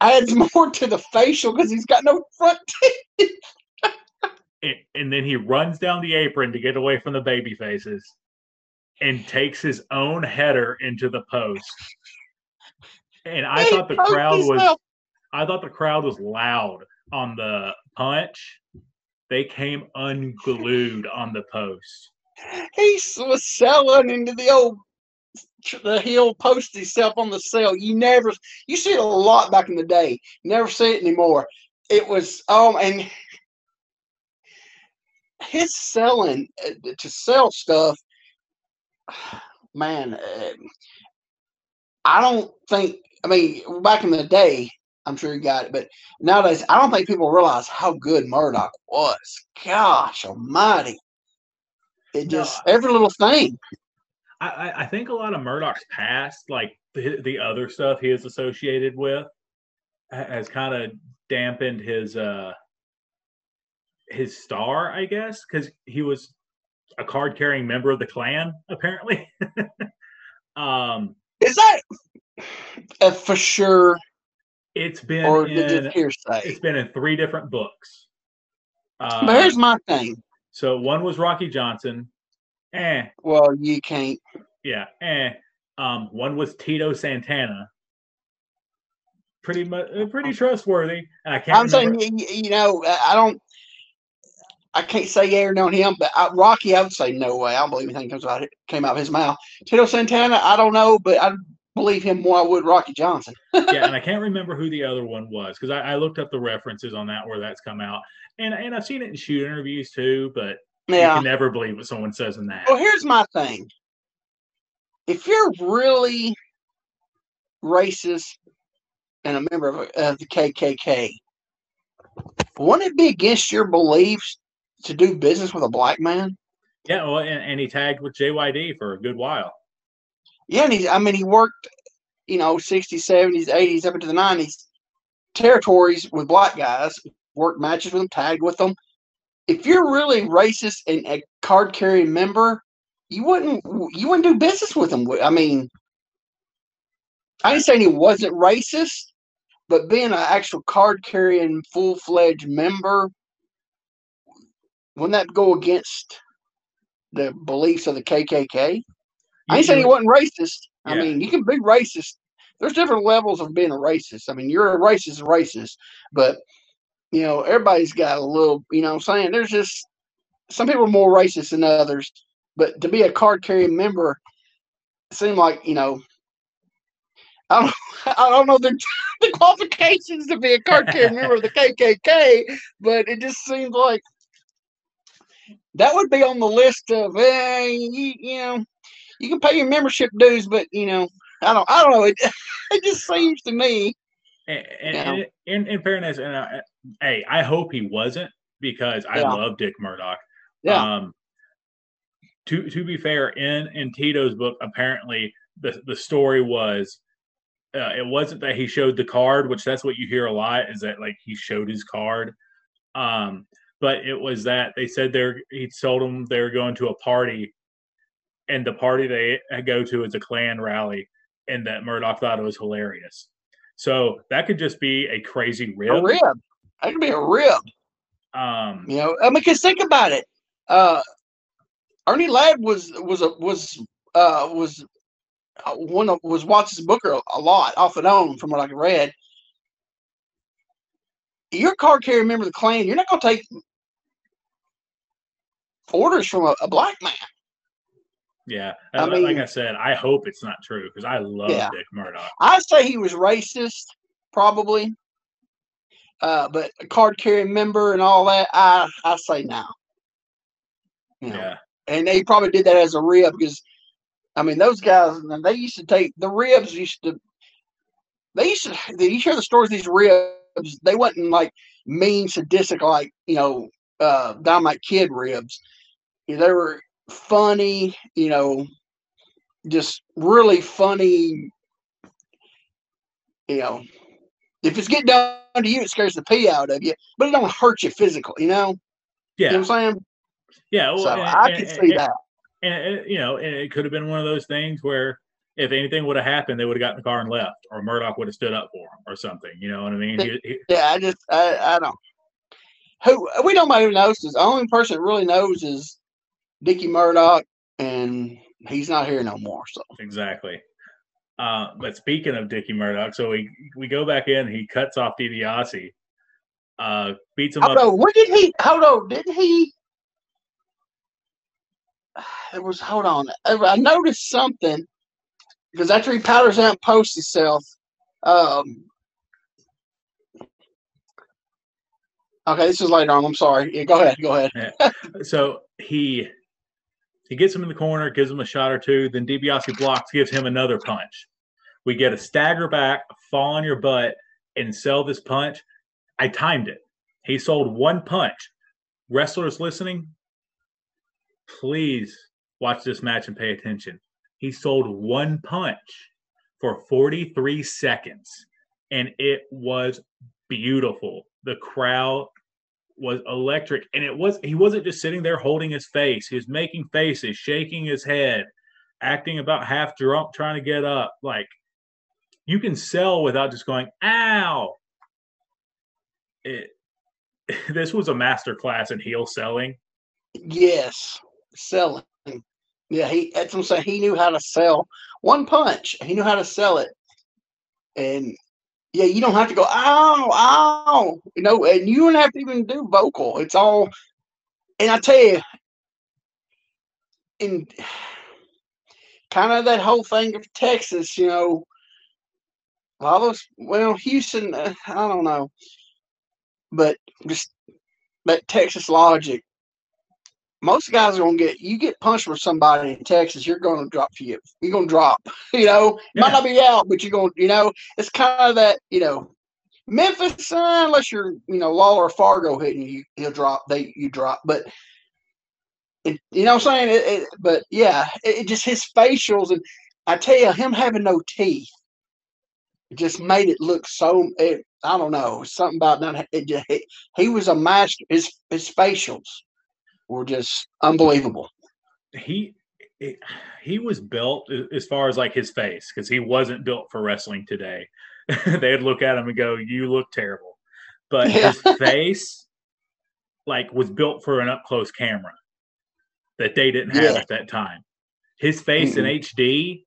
adds more to the facial because he's got no front teeth. and, and then he runs down the apron to get away from the baby faces, and takes his own header into the post. And I he thought the crowd was, I thought the crowd was loud on the punch, they came unglued on the post. He was selling into the old the heel post himself on the cell. You never you see it a lot back in the day. Never see it anymore. It was um and his selling uh, to sell stuff. Man, uh, I don't think. I mean, back in the day, I'm sure he got it. But nowadays, I don't think people realize how good Murdoch was. Gosh almighty. It just, no, every little thing. I, I think a lot of Murdoch's past, like the, the other stuff he is associated with, has kind of dampened his uh his star, I guess, because he was a card carrying member of the Klan, apparently. um, is that uh, for sure? It's been or in, hearsay? It's been in three different books. Uh, but here's my thing. So one was Rocky Johnson. Eh. Well, you can't. Yeah. Eh. Um, one was Tito Santana. Pretty much, uh, pretty trustworthy. And I can't. I'm remember. saying, you know, I don't. I can't say yeah or no on him, but I, Rocky, I would say no way. I don't believe anything comes out came out of his mouth. Tito Santana, I don't know, but I believe him more I would Rocky Johnson. yeah, and I can't remember who the other one was because I, I, looked up the references on that where that's come out, and and I've seen it in shoot interviews too, but yeah. you can never believe what someone says in that. Well, here's my thing: if you're really racist and a member of, of the KKK, wouldn't it be against your beliefs to do business with a black man? Yeah, well, and, and he tagged with JYD for a good while yeah, and he, I mean, he worked, you know, 60s, 70s, 80s, up into the 90s territories with black guys, worked matches with them, tagged with them. If you're really racist and a card carrying member, you wouldn't you wouldn't do business with them. I mean, I ain't saying he wasn't racist, but being an actual card carrying full fledged member, wouldn't that go against the beliefs of the KKK? I ain't saying he wasn't racist. I mean, you can be racist. There's different levels of being a racist. I mean, you're a racist, racist, but you know, everybody's got a little. You know, I'm saying there's just some people are more racist than others. But to be a card carrying member, seem like you know, I don't, I don't know the, the qualifications to be a card carrying member of the KKK, but it just seems like that would be on the list of, eh, you, you know, you can pay your membership dues, but you know, I don't, I don't know. It, it just seems to me. And, and, know, in, in fairness, and uh, hey, I hope he wasn't because I yeah. love Dick Murdoch. Yeah. Um, to to be fair, in in Tito's book, apparently the the story was uh, it wasn't that he showed the card, which that's what you hear a lot is that like he showed his card. Um, but it was that they said they're he told them they were going to a party, and the party they go to is a Klan rally, and that Murdoch thought it was hilarious. So that could just be a crazy rib. A rib. That could be a rib. Um, You know, I mean, because think about it. Uh, Ernie Ladd was was a was uh was uh, one of was watches Booker a, lot off and on from what I read. You're a card carrier member of the Klan. You're not going to take orders from a, a black man. Yeah, I like mean- I said, I hope it's not true because I love Yeah. Dick Murdoch. I say he was racist, probably. Uh, but a card carrying member and all that, I I say no. You know, Yeah, and they probably did that as a rib because, I mean, those guys they used to take the ribs used to. They used to. Did You hear the stories these ribs. They wasn't like mean, sadistic like you know, uh, Dynamite Kid ribs. You know, they were funny. You know, just really funny. You know, if it's getting done to you, it scares the pee out of you, but it don't hurt you physically. You know, yeah, you know what I'm saying? yeah. well, So and- I and- can and- see that. and you know, and it could have been one of those things where if anything would have happened, they would have gotten the car and left, or Murdoch would have stood up for him, or something. You know what I mean? He, he, Yeah, I just I, I don't. Who we don't even know. The only person that really knows is Dickie Murdoch, and he's not here no more. So exactly. Uh, but speaking of Dickie Murdoch, so we we go back in. He cuts off DiBiase, uh, beats him hold up. on, when did he? Hold on, didn't he? It was hold on. I I noticed something because after he powders out and posts himself, um. Okay, this is later on. I'm sorry. Yeah, go ahead. Go ahead. So he he gets him in the corner, gives him a shot or two. Then DiBiase blocks, gives him another punch. We get a stagger back, fall on your butt, and sell this punch. I timed it. He sold one punch. Wrestlers listening, please watch this match and pay attention. He sold one punch for 43 seconds, and it was beautiful. The crowd was electric and it was he wasn't just sitting there holding his face he was making faces shaking his head acting about half drunk trying to get up like you can sell without just going ow it this was a master class in heel selling Yes, selling. Yeah, he. That's what I'm saying. He knew how to sell one punch. He knew how to sell it, and yeah, you don't have to go ow, ow, you know, and you don't have to even do vocal. It's all, and I tell you, in kind of that whole thing of Texas, you know, all those. Well, Houston, uh, I don't know, but just that Texas logic most guys are gonna get you get punched with somebody in Texas, you're gonna drop for you. You're gonna drop. You know, Yeah. might not be out, but you're gonna, you know, it's kind of that, you know, Memphis, uh, unless you're, you know, Law or Fargo hitting you, he'll drop. They you drop, but it, you know what I'm saying? It, it, but yeah, it, just his facials and I tell you, him having no teeth, just made it look so. It, I don't know, something about that. It just, he, he was a master. His his facials were just unbelievable. he it, he was built as far as like his face because he wasn't built for wrestling today they'd look at him and go you look terrible but Yeah. his face like was built for an up close camera that they didn't have Yeah. at that time his face in hd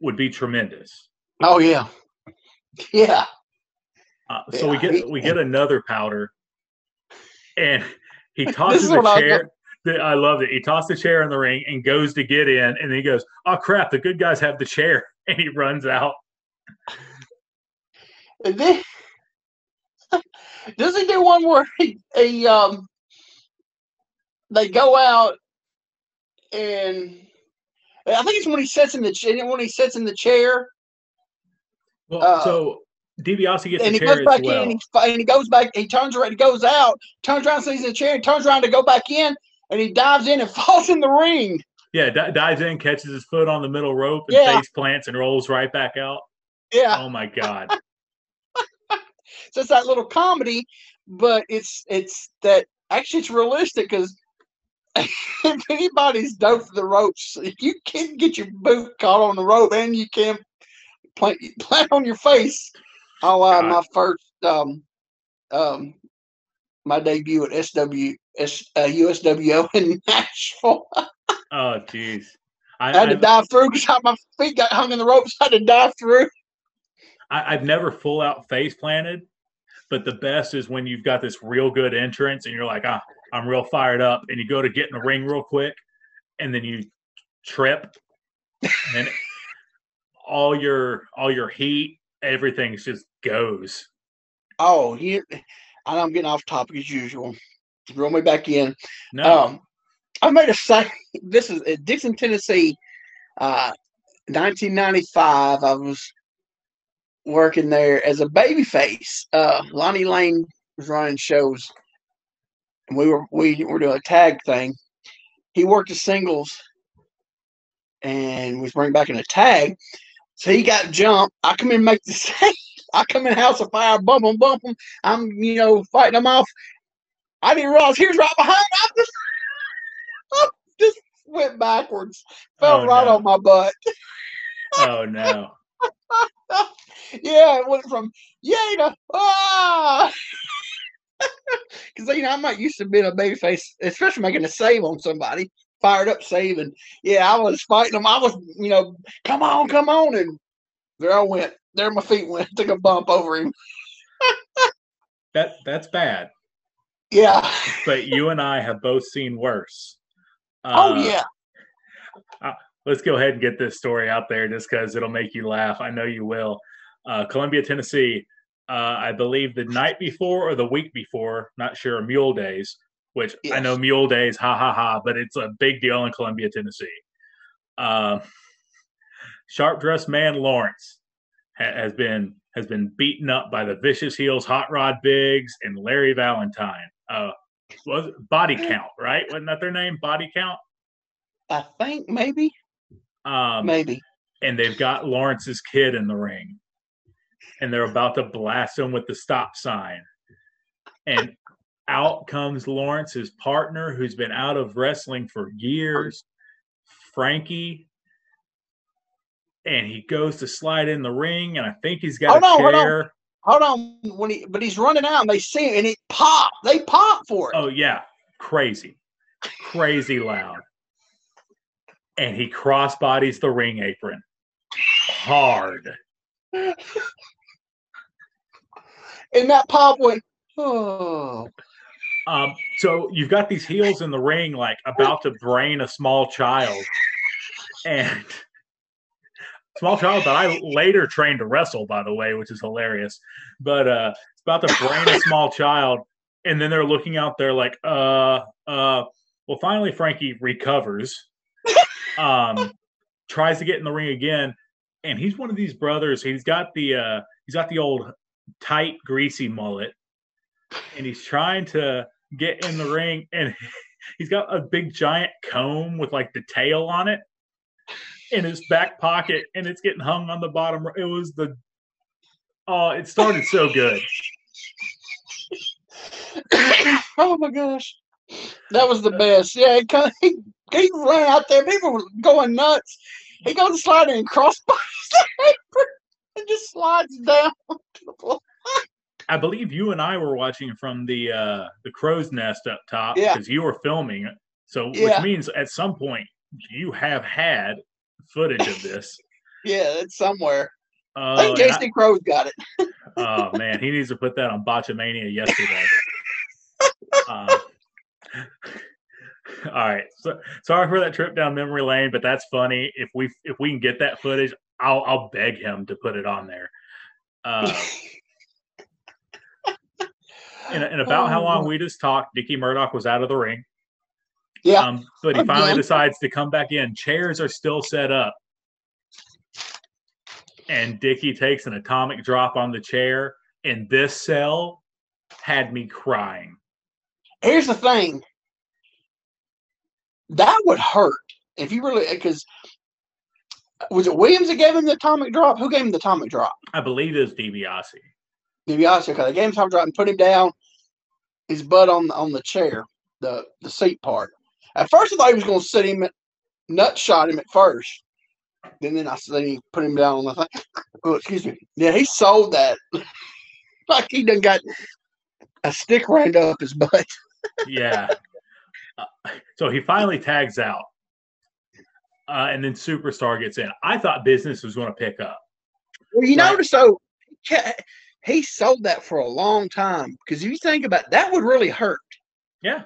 would be tremendous Oh yeah, yeah. uh, so we get we get another powder and he tosses the what I chair I love it. He tossed the chair in the ring and goes to get in, and he goes, "Oh crap! The good guys have the chair," and he runs out. Then does he do one where he, he um they go out and I think it's when he sits in the chair when he sits in the chair Well, Uh, so DiBiase gets and the he chair goes back well. in and he, and he goes back he turns around he goes out turns around sees the chair and turns around to go back in and he dives in and falls in the ring yeah, di- dives in, catches his foot on the middle rope, and Yeah. face plants and rolls right back out. Yeah. Oh my god. so it's that little comedy, but it's it's that actually it's realistic because if anybody's dove for the ropes, if you can get your boot caught on the rope and you can plant plant on your face. Oh, uh, my first um um my debut at SW S, uh, USWA in Nashville. oh, jeez. I, I, had to I, dive through because my feet got hung in the ropes. I had to dive through. I, have never full out face planted, but the best is when you've got this real good entrance and you're like, ah, I'm real fired up, and you go to get in the ring real quick, and then you trip, and all your all your heat, everything just goes. Oh, you, I'm getting off topic as usual. Roll me back in. No. Um, I made a site. This is at Dickson, Tennessee, uh, 1995. I was working there as a babyface. Uh, Lonnie Lane was running shows, and we were we were doing a tag thing. He worked the singles, and was bringing back in a tag. So he got jumped. I come in and make the same. I come in House of Fire, bump them, bump him. I'm, you know, fighting him off. I didn't realize he was right behind. I just, I just went backwards, fell oh, right no. on my butt. oh no! yeah, it went from yay to ah. Because you know I'm not used to being a baby face, especially making a save on somebody, fired up save, and yeah, I was fighting them. I was, you know, come on, come on, and there I went. There my feet went. Took a bump over him. that that's bad. Yeah. but you and I have both seen worse. Oh, uh, oh yeah. Uh, let's go ahead and get this story out there just because it'll make you laugh. I know you will. Uh, Columbia, Tennessee. Uh, I believe the night before or the week before, not sure, Mule Days, which yes. I know Mule Days, ha ha ha, but it's a big deal in Columbia, Tennessee. Uh, sharp dressed man Lawrence ha- has been has been beaten up by the Vicious Heels, Hot Rod Biggs, and Larry Valentine uh was body count, right? Wasn't that their name? Body count? I think maybe. Um maybe. And they've got Lawrence's kid in the ring. And they're about to blast him with the stop sign. And out comes Lawrence's partner who's been out of wrestling for years, Frankie. And he goes to slide in the ring, and I think he's got oh, a no, chair. Hold on. When he but he's running out and they see him and it pop they pop for it. Oh yeah. Crazy. Crazy loud. And he cross bodies the ring apron. Hard. And that pop went oh um so you've got these heels in the ring like about to brain a small child and small child that I later trained to wrestle, by the way, which is hilarious. But uh, it's about to brain a small child, and then they're looking out there like, uh, uh. Well, finally, Frankie recovers, um, tries to get in the ring again, and he's one of these brothers. He's got the uh, he's got the old tight, greasy mullet, and he's trying to get in the ring, and he's got a big giant comb with like the tail on it in his back pocket and it's getting hung on the bottom. It was the oh, it started so good. oh my gosh. That was the best. Yeah, he, he ran out there. People were going nuts. He goes sliding and crossbodies and just slides down I believe you and I were watching from the uh the crow's nest up top yeah. because you were filming it. So yeah. which means at some point you have had footage of this. yeah, it's somewhere. Uh, I think Jason Crow's got it. oh man, he needs to put that on Botchamania yesterday. uh, all right, so sorry for that trip down memory lane, but that's funny. If we if we can get that footage, I'll I'll beg him to put it on there. Uh, and, and about oh, how long we just talked, Dickie Murdoch was out of the ring. Yeah. Um, but he finally decides to come back in. Chairs are still set up. And Dickie takes an atomic drop on the chair. And this cell had me crying. Here's the thing that would hurt if you really, because Was it Williams that gave him the atomic drop? Who gave him the atomic drop? I believe it was DiBiase. DiBiase. Okay, they gave him atomic drop and put him down, his butt on the, on the chair, the the seat part. At first, I thought he was going to sit him, at, nut shot him at first. And then I said he put him down on the thing. Oh, excuse me. Yeah, he sold that like he done got a stick right up his butt. yeah. Uh, so he finally tags out. Uh, and then Superstar gets in. I thought business was going to pick up. Well, you right. notice though, he sold that for a long time because if you think about it, that would really hurt. Yeah.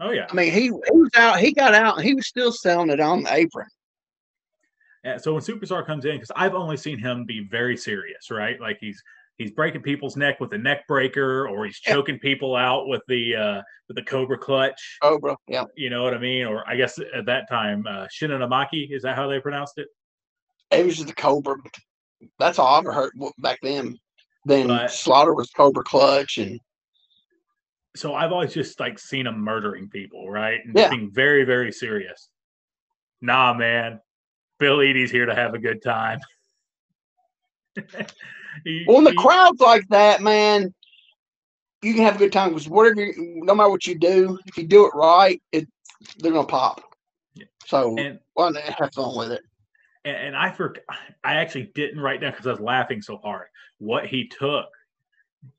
Oh yeah. I mean, he, he was out. He got out, and he was still selling it on the apron. Yeah. So when Superstar comes in, because I've only seen him be very serious, right? Like he's he's breaking people's neck with a neck breaker or he's choking yeah. people out with the uh with the cobra clutch cobra yeah you know what i mean or i guess at that time uh shinanamaki is that how they pronounced it it was just the cobra that's all i ever heard back then then but, slaughter was cobra clutch and so i've always just like seen him murdering people right and yeah. being very very serious nah man bill eadie's here to have a good time he, well, in the he, crowds like that, man, you can have a good time because whatever, you, no matter what you do, if you do it right, it they're gonna pop. Yeah. So and, well, have fun with it. And, and I for I actually didn't write down because I was laughing so hard what he took,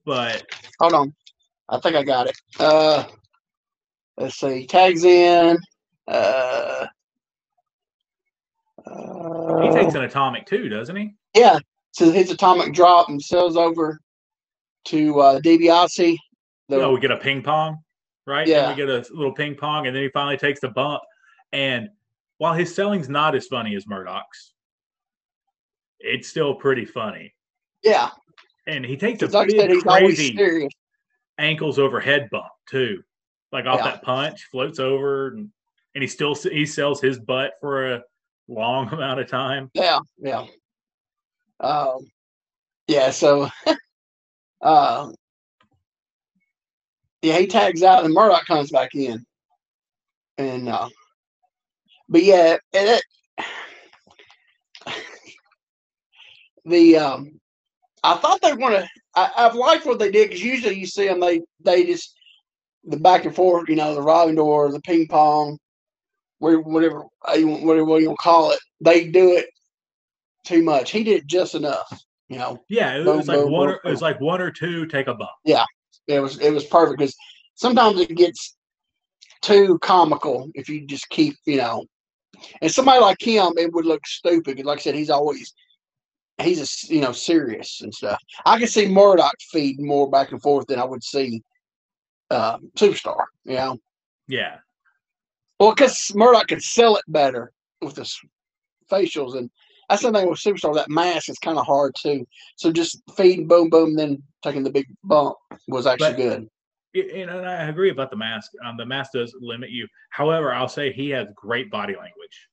but hold on, I think I got it. Uh, let's see, tags in. Uh, uh, he takes an atomic too, doesn't he? Yeah, so his atomic drop and sails over to uh, DiBiase. The, oh, we get a ping pong, right? Yeah. we get a little ping pong, and then he finally takes the bump. And while his selling's not as funny as Murdoch's, it's still pretty funny. Yeah. And he takes a like big, crazy ankles over head bump too, like off yeah. that punch, floats over, and, and he still he sells his butt for a long amount of time. Yeah, yeah. Um, yeah, so uh, yeah, he tags out and Murdoch comes back in. And uh, but yeah, it, the um, I thought they want to. I've liked what they did because usually you see them they they just the back and forth, you know, the robbing door, the ping pong, whatever whatever you want to call it. They do it too much. He did just enough. You know. Yeah, it boom, was like boom, one. Boom, or, it was like one or two. Take a bump. Yeah, it was. It was perfect because sometimes it gets too comical if you just keep, you know. And somebody like him, it would look stupid. Like I said, he's always he's a, you know serious and stuff. I can see Murdoch feed more back and forth than I would see uh, Superstar. You know. Yeah. Well, because Murdoch could sell it better with the facials, and that's the thing with Superstar. That mask is kind of hard too. So just feeding, boom, boom, then taking the big bump was actually but, good. And I agree about the mask. Um, the mask does limit you. However, I'll say he has great body language.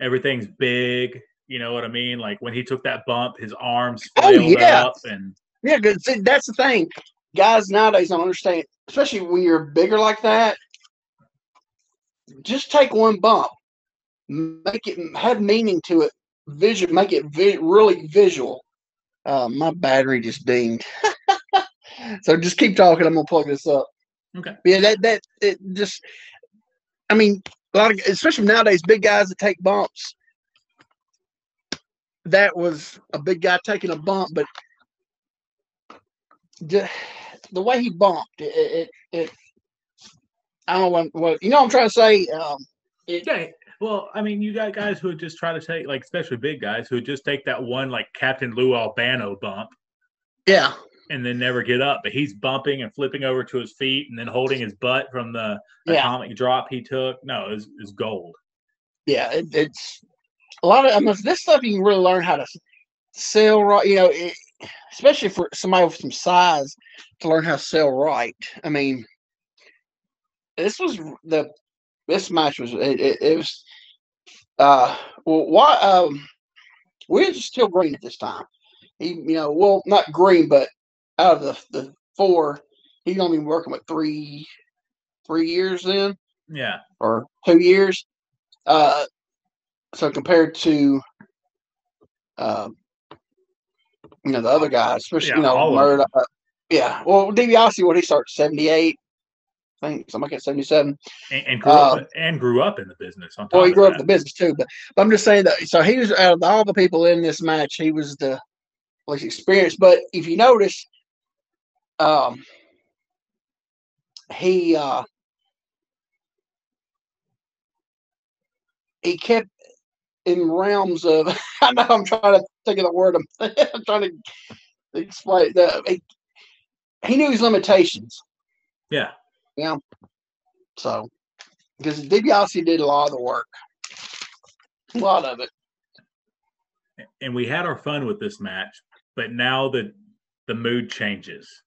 Everything's big. You know what I mean? Like when he took that bump, his arms oh, yeah. up and yeah. See, that's the thing. Guys nowadays don't understand, especially when you're bigger like that. Just take one bump make it have meaning to it, vision, make it vi- really visual. Uh, my battery just dinged. so just keep talking. I'm gonna plug this up. Okay. Yeah, that that it just. I mean, a lot of, especially nowadays, big guys that take bumps. That was a big guy taking a bump, but just, the way he bumped, it, it, it I don't know what, what, you know. What I'm trying to say. Um, it, yeah, well, I mean, you got guys who would just try to take, like, especially big guys who just take that one, like, Captain Lou Albano bump. Yeah. And then never get up. But he's bumping and flipping over to his feet and then holding his butt from the yeah. atomic drop he took. No, it's it gold. Yeah, it, it's a lot of, I mean, this stuff you can really learn how to sell right, you know, it, especially for somebody with some size to learn how to sell right. I mean, this was the this match was it, it, it was uh well why um we are still green at this time. He you know well not green but out of the the four he's only been working with three three years then yeah or two years uh so compared to um, you know, the other guys, especially Yeah, you know, Murdoch. uh, yeah, well, DiBiase, what he started seventy eight, I think something like seventy seven. and, and grew up Um, and grew up in the business. On top Well, he grew up in the business too, but, but I'm just saying that. So he was out of all the people in this match, he was the least experienced. But if you notice, um, he uh, he kept in realms of. I know I'm trying to think of the word. I'm, I'm trying to explain the. He, he knew his limitations, Yeah. yeah, so because DiBiase did a lot of the work, a lot of it. and we had our fun with this match, but now the the mood changes.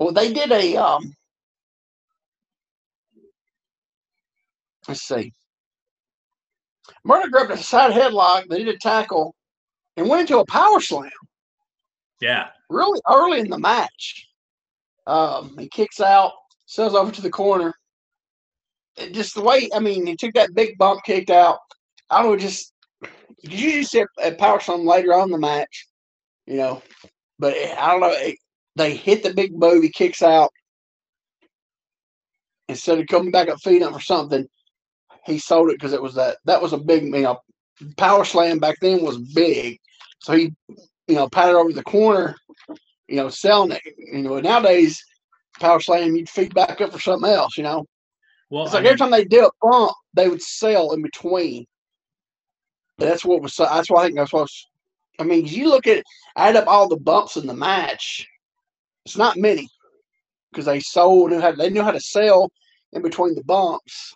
Well, they did a um. Let's see. Murdoch grabbed a side headlock. They did a tackle, and went into a power slam Yeah, really early in the match. Um, he kicks out, sails over to the corner. It just the way I mean, he took that big bump, kicked out. I don't know, just you usually see a, a power slam later on in the match, you know, but it- I don't know. It, they hit the big move, he kicks out instead of coming back up feeding up or something. He sold it because it was that that was a big, you know, power slam back then was big, so he, you know, patted over the corner, you know, selling it. You know, nowadays power slam you'd feed back up for something else. You know, well, it's I like every time they did a bump, they would sell in between. That's what was. That's why I think that's what. Was, I mean, you look at add up all the bumps in the match. It's not many because they sold knew how they knew how to sell in between the bumps.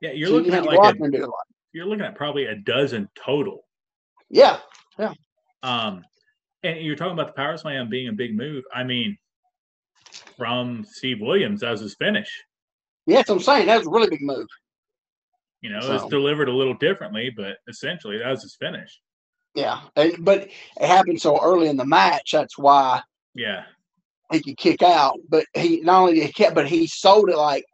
yeah, you're So looking had at like a, do a lot. you're looking at probably a dozen total. Yeah, yeah. Um, and you're talking about the power slam being a big move. I mean, from Steve Williams as his finish. yeah. That's what I'm saying. That was a really big move. You know, it's delivered a little differently, but essentially that was his finish. Yeah, but it happened so early in the match. That's why Yeah, he could kick out. But he not only did he kept, but he sold it like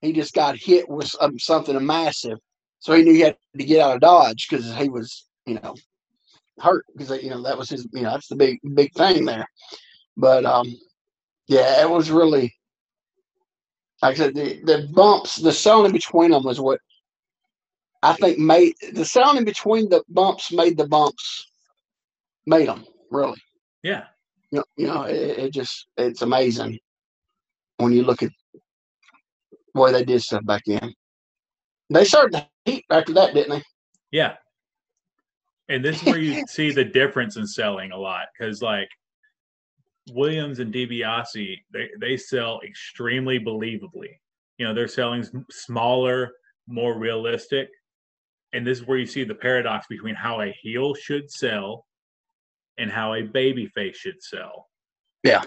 he just got hit with some, something massive. So he knew he had to get out of dodge because he was, you know, hurt because you know that was his, you know, that's the big big thing there. But um, yeah, it was really like I said, the, the bumps, the in between them was what I think made the sound in between the bumps made the bumps made them really. yeah. You know, you know it, it just it's amazing when you look at the way they did stuff back then. They started to heat after that, didn't they? Yeah. And this is where you see the difference in selling a lot because, like, Williams and DiBiase, they, they sell extremely believably. You know, they're selling smaller, more realistic. And this is where you see the paradox between how a heel should sell and how a baby face should sell. Yeah.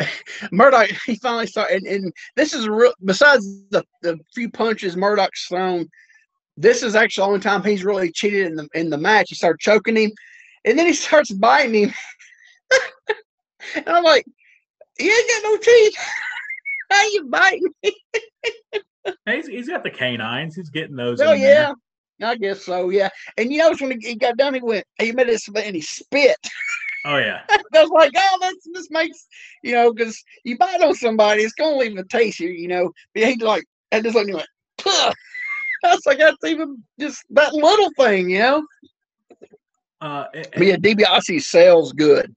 Murdoch, he finally started, and, and this is real. Besides the the few punches Murdoch's thrown, this is actually the only time he's really cheated in the in the match. He started choking him, and then he starts biting him, and I'm like, "You ain't got no teeth. How you biting me?" He's, he's got the canines. He's getting those. Oh yeah, I guess so. Yeah, and you notice when he, got done, he went, he made this, and he spit. Oh yeah. I was like, oh, that's this makes you know, because you bite on somebody, it's gonna leave a taste here, you know. But he like and just like he went, Puh. I was like, that's even just that little thing, you know. Uh, a- But yeah, DiBiase sells good.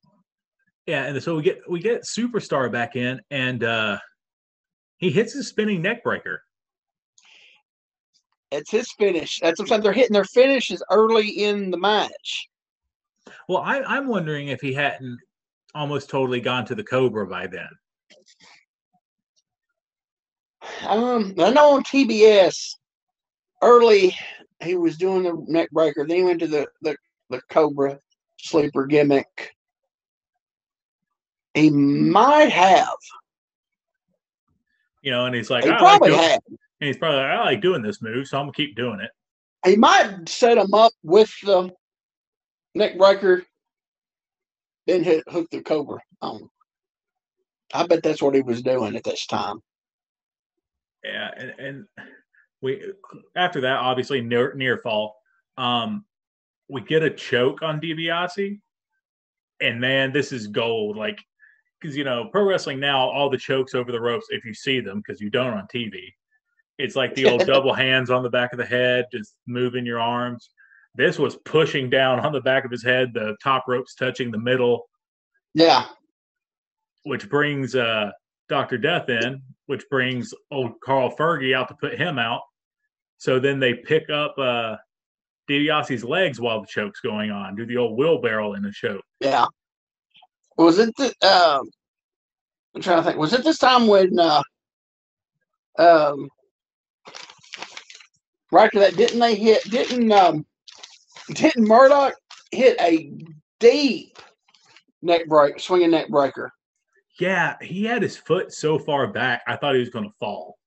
Yeah, and so we get we get superstar back in, and uh he hits his spinning neck breaker. It's his finish. That's what I'm saying. They're hitting their finishes early in the match. Well, I, I'm wondering if he hadn't almost totally gone to the Cobra by then. Um, I know on TBS early he was doing the neck breaker. Then he went to the the, the Cobra sleeper gimmick. He might have. You know, and he's like, He I probably doing, had. And he's probably like, I like doing this move, so I'm gonna keep doing it. He might set him up with the neck breaker, then hit hook the Cobra on. I bet that's what he was doing at this time. Yeah, and, and we after that, obviously near near fall. Um, we get a choke on DiBiase, and man, this is gold. Like, because you know, pro wrestling now, all the chokes over the ropes, if you see them, because you don't on TV, it's like the old double hands on the back of the head, just moving your arms. This was pushing down on the back of his head, the top ropes touching the middle. Yeah. Which brings uh, Dr. Death in, which brings old Carl Fergie out to put him out. So then they pick up uh, DiBiase's legs while the choke's going on, do the old wheelbarrow in the choke. Yeah. Was it the, uh, I'm trying to think, was it this time when uh, um, right after that, didn't they hit, didn't, um, didn't Murdoch hit a deep neck break, swinging neck breaker? Yeah, he had his foot so far back, I thought he was going to fall.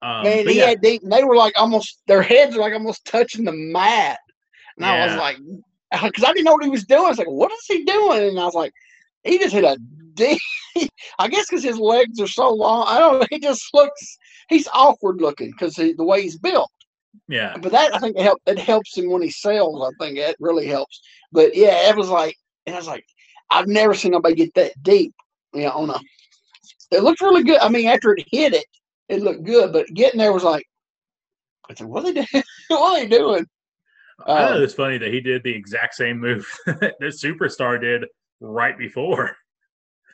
Um, and he yeah. had deep, and they were like almost, their heads were like almost touching the mat. And yeah. I was like, because I didn't know what he was doing. I was like, what is he doing? And I was like, he just hit a I guess because his legs are so long. I don't know. He just looks, he's awkward looking because the way he's built. Yeah. But that I think it help it helps him when he sells. I think it really helps. But yeah, it was like and I was like, I've never seen nobody get that deep. You know, on a it looked really good. I mean, after it hit it, it looked good, but getting there was like I said, what are they doing? what are they doing? I um, it's funny that he did the exact same move that superstar did right before.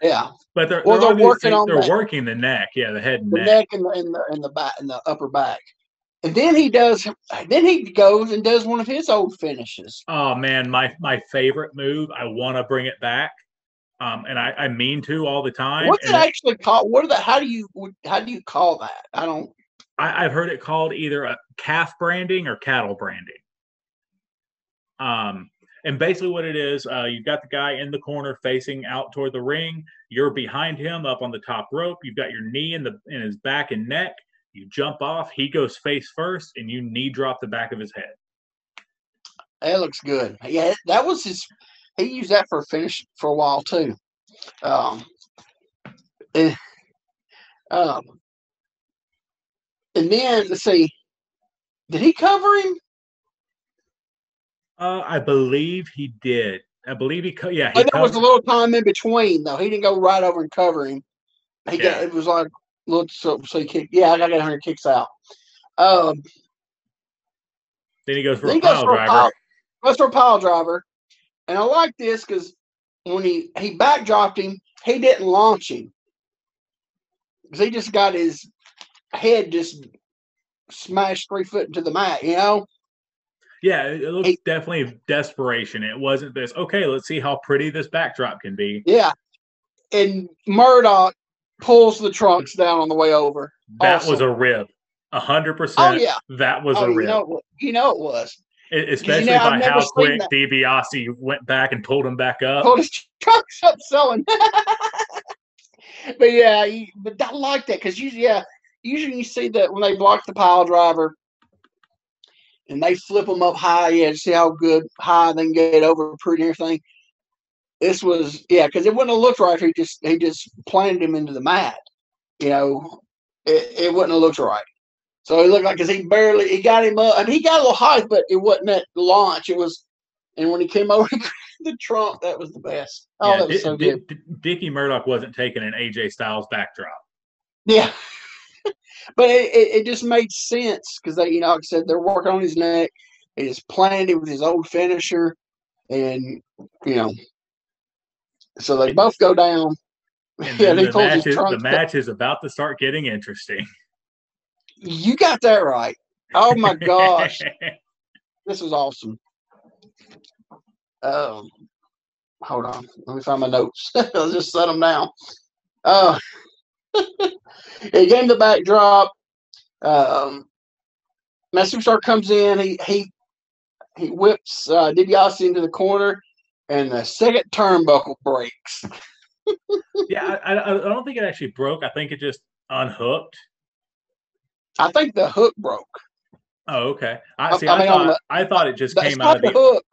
Yeah, but they're, well, they're, they're working on they're working the neck, yeah, the head and the neck, neck and the, and the and the back and the upper back. And then he does. Then he goes and does one of his old finishes. Oh man, my my favorite move. I want to bring it back, um, and I, I mean to all the time. What's it actually called? What are the? How do you how do you call that? I don't. I, have heard it called either a calf branding or cattle branding. Um, and basically what it is, uh, you've got the guy in the corner facing out toward the ring. You're behind him up on the top rope. You've got your knee in the in his back and neck you jump off, he goes face first, and you knee drop the back of his head. That looks good. Yeah, that was his. He used that for a finish for a while too. Um, and, um, and then let's see, did he cover him? Uh, I believe he did. I believe he. Co- yeah, he there was a little time in between though. He didn't go right over and cover him. He yeah. got it was like Look, so, so he kicked. Yeah, I got 100 kicks out. Um, then he goes for a pile driver. Pile, goes for a pile driver, and I like this because when he he backdropped him, he didn't launch him because he just got his head just smashed three foot into the mat. You know. Yeah, it looks definitely desperation. It wasn't this. Okay, let's see how pretty this backdrop can be. Yeah, and Murdoch pulls the trunks down on the way over. That awesome. was a rib. A hundred percent. Oh yeah, that was oh, a rib. You know, you know it was. especially you know, by how quick that. DiBiase went back and pulled him back up. Pulled his trunks up selling. but yeah, but I like that because usually, yeah, usually you see that when they block the pile driver and they flip them up high, yeah, to see how good high they can get over pretty and everything. This was yeah, because it wouldn't have looked right if he just he just planted him into the mat. You know, it, it wouldn't have looked right. So he looked like because he barely he got him up and he got a little height, but it wasn't at launch. It was, and when he came over the trunk, that was the best. Oh, yeah, that was D- so good. D- Dickie Murdoch wasn't taking an AJ Styles backdrop. Yeah, but it, it, it, just made sense because they, you know, like I said, they're working on his neck. He just planted it with his old finisher, and you know, so they both go down. yeah, the, match is, the match is about to start getting interesting. You got that right. Oh my gosh. this is awesome. Um, hold on. Let me find my notes. I'll just set them down. Uh, he gave the backdrop. Um, my superstar comes in. He he he whips uh, DiBiase into the corner and the second turnbuckle breaks. yeah, I, I, don't think it actually broke. I think it just unhooked. I think the hook broke. Oh, okay. I see. I, I, mean, thought, the, I thought it just came out of the, the hook.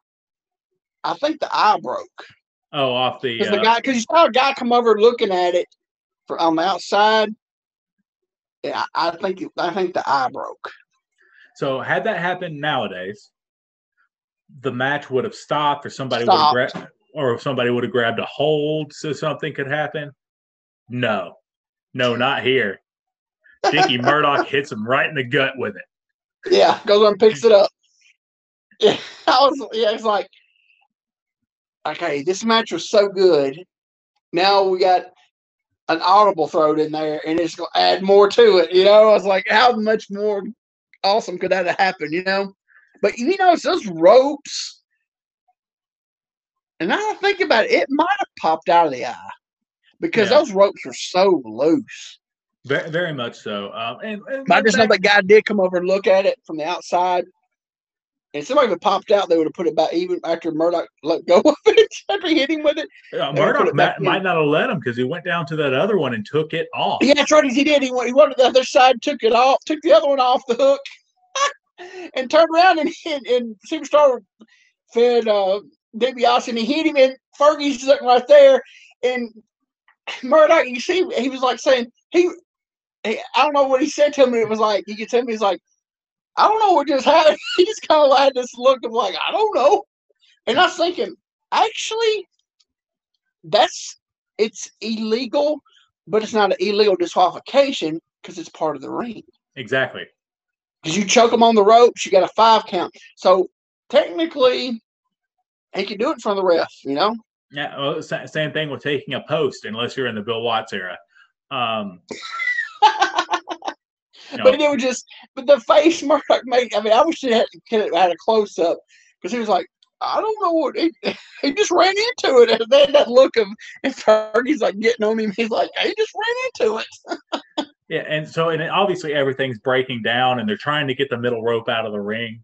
I think the eye broke. Oh, off the because uh, the guy because you saw a guy come over looking at it for on the outside. Yeah, I think I think the eye broke. So had that happened nowadays, the match would have stopped, or somebody would have grabbed, or if somebody would have grabbed a hold so something could happen. No, no, not here. Dickie Murdoch hits him right in the gut with it. Yeah, goes and picks it up. Yeah, I was. Yeah, it's like, okay, this match was so good. Now we got an audible thrown in there, and it's gonna add more to it. You know, I was like, how much more awesome could that have happened? You know, but you know, it's those ropes. And now I think about it, it might have popped out of the eye because Yeah. those ropes are so loose. Very, very much so. Um, and, and I just know that guy did come over and look at it from the outside. And somebody would have popped out, they would have put it back even after Murdoch let go of it after he hit him with it. put Murdoch might, might not have let him because he went down to that other one and took it off. Yeah, that's right. He did. He went, he went to the other side, took it off, took the other one off the hook, and turned around and hit. And Superstar fed uh, DiBiase and he hit him. And Fergie's sitting right there. And Murdoch, you see, he was like saying, he, he I don't know what he said to him. It was like, you could tell me, he's like, I don't know what just happened. He just kind of had this look of like, I don't know. And I was thinking, actually, that's it's illegal, but it's not an illegal disqualification because it's part of the ring. Exactly. Because you choke them on the ropes, you got a five count. So technically, he can do it in front of the ref. You know? Yeah. Well, same thing with taking a post, unless you're in the Bill Watts era. Um, know, But it was just, but the face Murdoch made. I mean, I wish it had, have had a close up because he was like, I don't know what he, he just ran into it. And then that look of and Fergie's like getting on him. He's like, he just ran into it. yeah, and so and obviously everything's breaking down, and they're trying to get the middle rope out of the ring,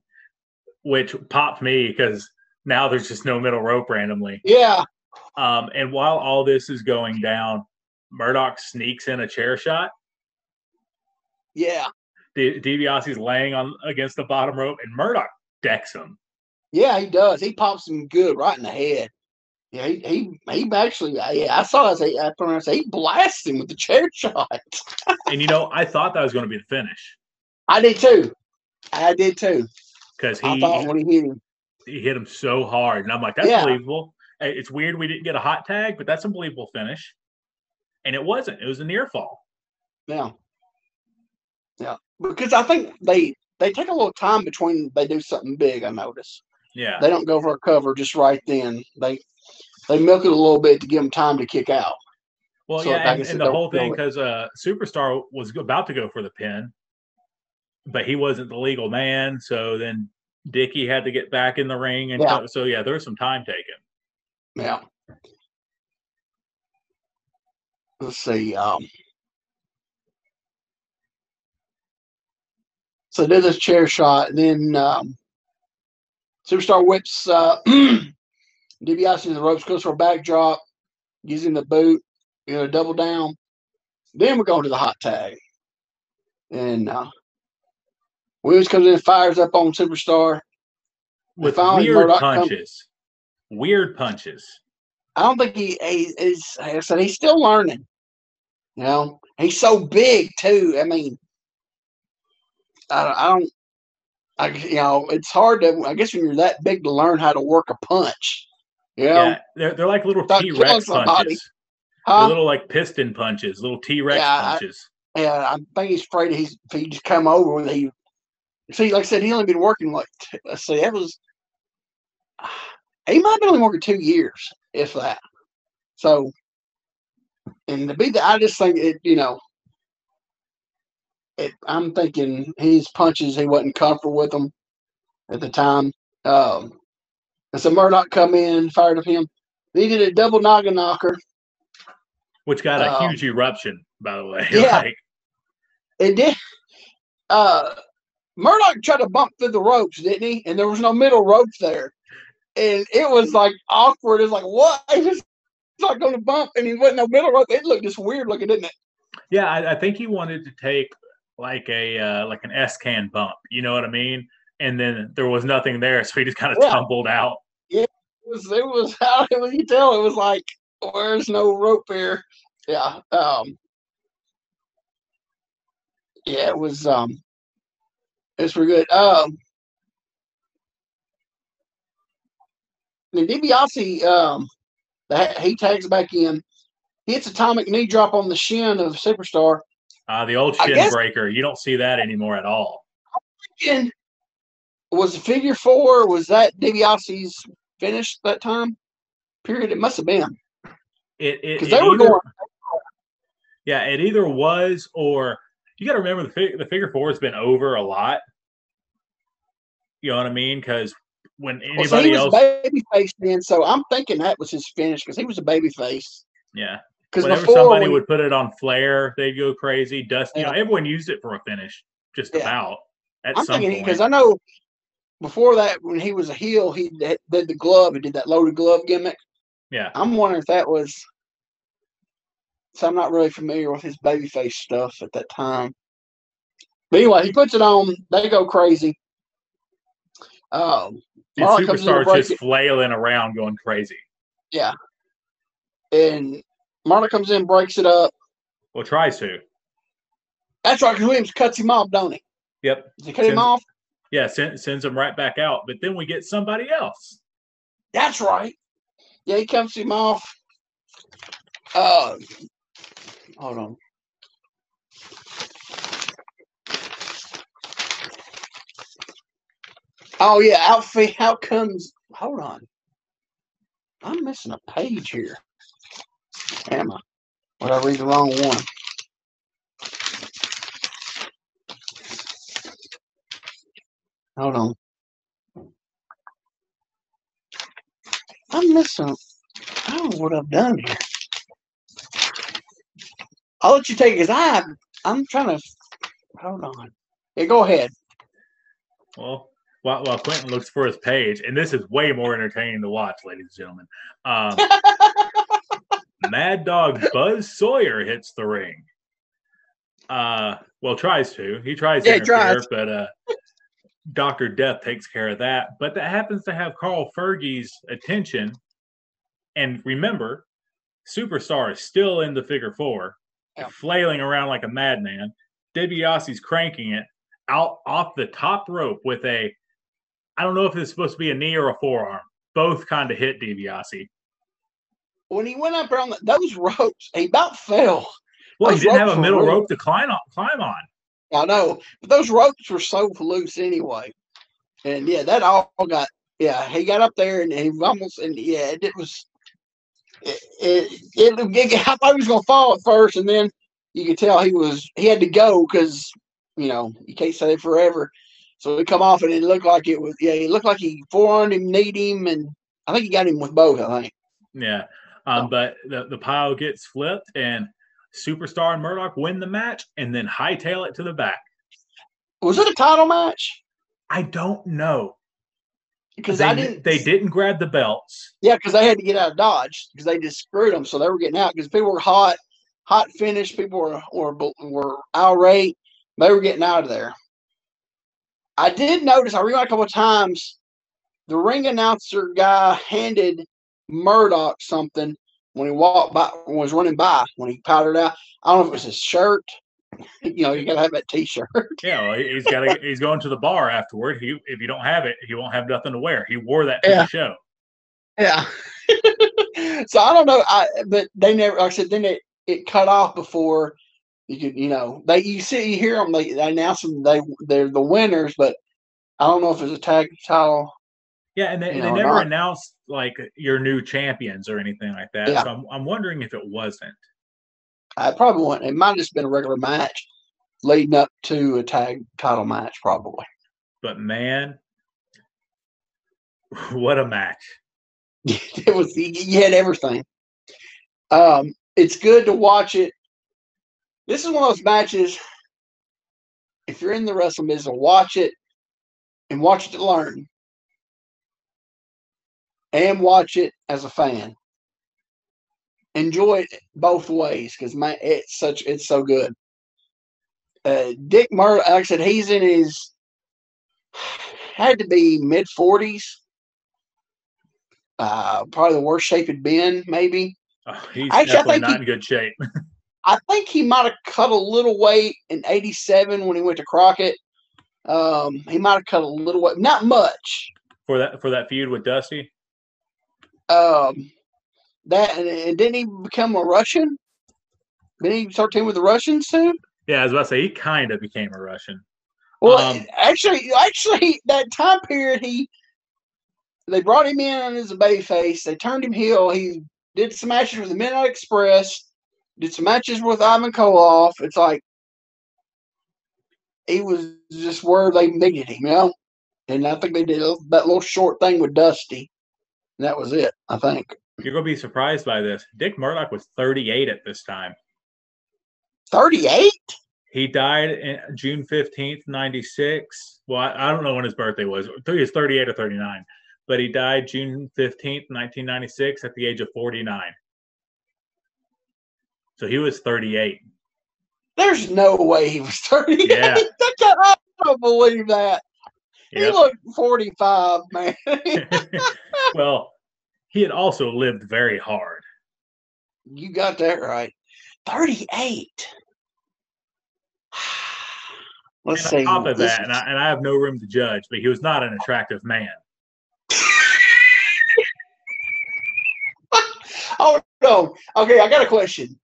which popped me because now there's just no middle rope randomly. Yeah, Um, and while all this is going down, Murdoch sneaks in a chair shot. Yeah, D- DiBiase's laying on against the bottom rope, and Murdoch decks him. yeah. He does. He pops him good right in the head. Yeah, he he, he actually. Yeah, I saw. As I, put he blasted him with the chair shot. And you know, I thought that was going to be the finish I did too. I did too. because I he thought when he hit him. he hit him so hard, and I'm like, that's Yeah. believable. It's weird we didn't get a hot tag, but that's a believable finish. And it wasn't. It was a near fall. Yeah. Yeah. Because I think they they take a little time between they do something big, I notice. Yeah. They don't go for a cover just right then. They they milk it a little bit to give them time to kick out. Well, So, yeah, and, and the whole thing because uh, Superstar was about to go for the pin, but he wasn't the legal man. So then Dickie had to get back in the ring, and Yeah. so, so yeah, there was some time taken. Yeah. Let's see. Um so did this chair shot, and then um Superstar whips uh DiBiase to the ropes, goes for a backdrop, using the boot, you know, double down. Then we're going to the hot tag. And uh Williams comes in and fires up on Superstar. with finally weird Murdoch punches. Weird punches. I don't think he, he is. Like I said, he's still learning. You know, he's so big too. I mean, I, don't- I don't. I you know, it's hard to. I guess when you're that big to learn how to work a punch. You know, Yeah, they're, they're like little T Rex punches. Huh? little like piston punches, little T Rex Yeah, I- punches. Yeah, I think he's afraid he's if he just come over with he. See, like I said, he only been working like let's see, that was. He might have been only working two years, if that. So, and to be the, I just think it, you know. It, I'm thinking his punches, he wasn't comfortable with them at the time. Um, and so Murdoch come in, fired up him. He did a double noggin knocker. which got a Um, huge eruption, by the way. yeah. Like, It did. Uh, Murdoch tried to bump through the ropes, didn't he? And there was no middle ropes there, and it was like awkward. It's like what? He was not going to bump, and he wasn't no middle rope. It looked just weird looking, didn't it? yeah, I, I think he wanted to take like a uh, like an S can bump. You know what I mean? And then there was nothing there, so he just kind of Yeah. tumbled out. It was. It was how was. You tell it was like where's no rope here? Yeah. Um. Yeah, it was. Um. It's pretty good. Um. then DiBiase, um, he tags back in, hits atomic knee drop on the shin of Superstar. Uh, the old shin guess- breaker. You don't see that anymore at all. And was the figure four? Was that DiBiase's finish that time? Period. It must have been It it, because they were either, going. yeah, it either was or you got to remember the fig- the figure four has been over a lot. You know what I mean? Because when Well, so he anybody was else, baby face then, so I'm thinking that was his finish because he was a baby face. yeah, Because whenever before, somebody when- would put it on Flair, they'd go crazy. Dust, you know, everyone used it for a finish, just Yeah. about at I'm some thinking because I know before that when he was a heel, he did, the glove. He did that loaded glove gimmick. yeah, I'm wondering if that was. So I'm not really familiar with his babyface stuff at that time. But anyway, he puts it on. They go crazy. Um, and Marlon comes in to superstars just it. flailing around, going crazy. yeah, and Marla comes in, breaks it up. Well, tries to. That's right. 'cause Williams cuts him off, don't he? Yep. Does he cut him off? Yeah, send, sends him right back out. But then we get somebody else. That's right. Yeah, he cuts him off. Uh, hold on. Oh yeah, outfit. How comes? Hold on. I'm missing a page here. Am I? Would I read the wrong one? Hold on. I'm missing. I don't know what I've done here. I'll let you take it because I I'm trying to hold on. Yeah, go ahead. Well, while, while Quentin looks for his page, and this is way more entertaining to watch, ladies and gentlemen. Um, Mad Dog Buzz Sawyer hits the ring. Uh, well, tries to. He tries to Yeah, interfere, tries. but uh, Doctor Death takes care of that. But that happens to have Carl Fergie's attention. And remember, Superstar is still in the figure four, Yeah. flailing around like a madman. DiBiase's cranking it out off the top rope with a I don't know if it's supposed to be a knee or a forearm. Both kind of hit DiBiase. When he went up around the, those ropes, he about fell. Well, he didn't have a middle rope to climb on. Climb on. I know, but those ropes were so loose anyway. And yeah, that all got yeah. He got up there and he almost and yeah, it, was. It, it, it, I thought he was gonna fall at first, and then you could tell he was he had to go because you know you can't stay forever. So he come off and it looked like it was yeah. He looked like he forearmed him, kneed him, and I think he got him with both. I think. Yeah. Um, Oh. But the, the pile gets flipped, and Superstar and Murdoch win the match and then hightail it to the back. Was it a title match? I don't know. Because they, I didn't. they didn't grab the belts. Yeah, because they had to get out of Dodge because they just screwed them, so they were getting out because people were hot, hot finish. People were were were irate. They were getting out of there. I did notice. I rewound a couple of times. The ring announcer guy handed Murdoch something when he walked by, was running by when he powdered out. I don't know if it was his shirt. You know, you gotta have that T-shirt. Yeah, well, he- he's got to. he's going to the bar afterward. He, if you don't have it, he won't have nothing to wear. He wore that to Yeah. the show. Yeah. so I don't know. I but they never. Like I said, then it it cut off before you could. You know, they you see you hear them. They, they announce them. They they're the winners, but I don't know if it's a tag title. Yeah, and they, they know, never not- announced like your new champions or anything like that. Yeah. So I'm, I'm wondering if it wasn't. I probably wouldn't. It might have just been a regular match leading up to a tag title match, probably. But man, what a match! it was you had everything. Um, it's good to watch it. This is one of those matches. If you're in the wrestling business, watch it and watch it to learn, and watch it as a fan. Enjoy it both ways because man, it's such it's so good. Uh, Dick Murdoch, like I said, he's in his had to be mid forties uh, probably the worst shape he'd been, maybe. Oh, he's Actually, definitely not he- in good shape. I think he might have cut a little weight in '87 when he went to Crockett. Um, he might have cut a little weight, not much. for that for that feud with Dusty. Um, that and, and didn't he become a Russian? Didn't he start teaming with the Russians soon? Yeah, I was about to say he kind of became a Russian. Well, Um, actually, actually, that time period, he they brought him in as a baby face. They turned him heel. He did some matches with the Midnight Express. Did some matches with Ivan Koloff. It's like he was just where they needed him, you know. And I think they did that little short thing with Dusty. And that was it. I think You're gonna be surprised by this. Dick Murdoch was 38 at this time. thirty-eight. He died in June 15th, 96. Well, I, I don't know when his birthday was. He was 38 or 39. But he died June 15th, 1996 at the age of 49. So he was 38. There's no way he was thirty-eight. Yeah. I don't believe that. He Yep. looked forty-five, man. well, he had also lived very hard. You got that right. 38. Let's and see. on top of that, and I, and I have no room to judge, but he was not an attractive man. oh, no. Okay, I got a question.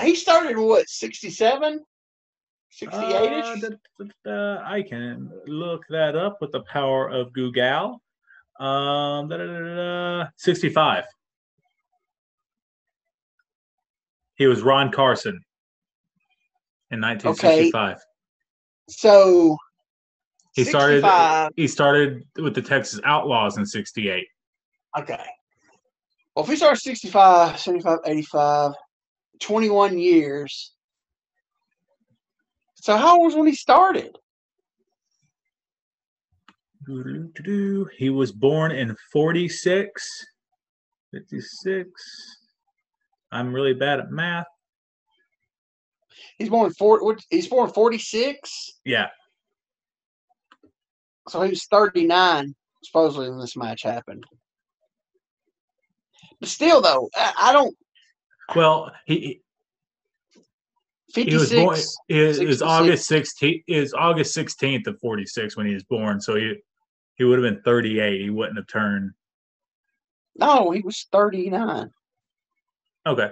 He started what, 67? 68 Uh, I can look that up with the power of Google. Um, da- da- da- da- da, 65. He was Ron Carson in 1965. Okay. So, He started 65. he started with the Texas Outlaws in 68. Okay. Well, if he started 65, 75, 85, 21 years. So, how old was when he started? He was born in 46, 56. I'm really bad at math. He's born four. He's born 46. Yeah, So he was 39, supposedly, when this match happened. But still, though, I, I don't. well, he he 56. was born. It was 66. August 16th. Is August 16th of 46 when he was born. So he he would have been 38. He wouldn't have turned. No, he was 39. Okay.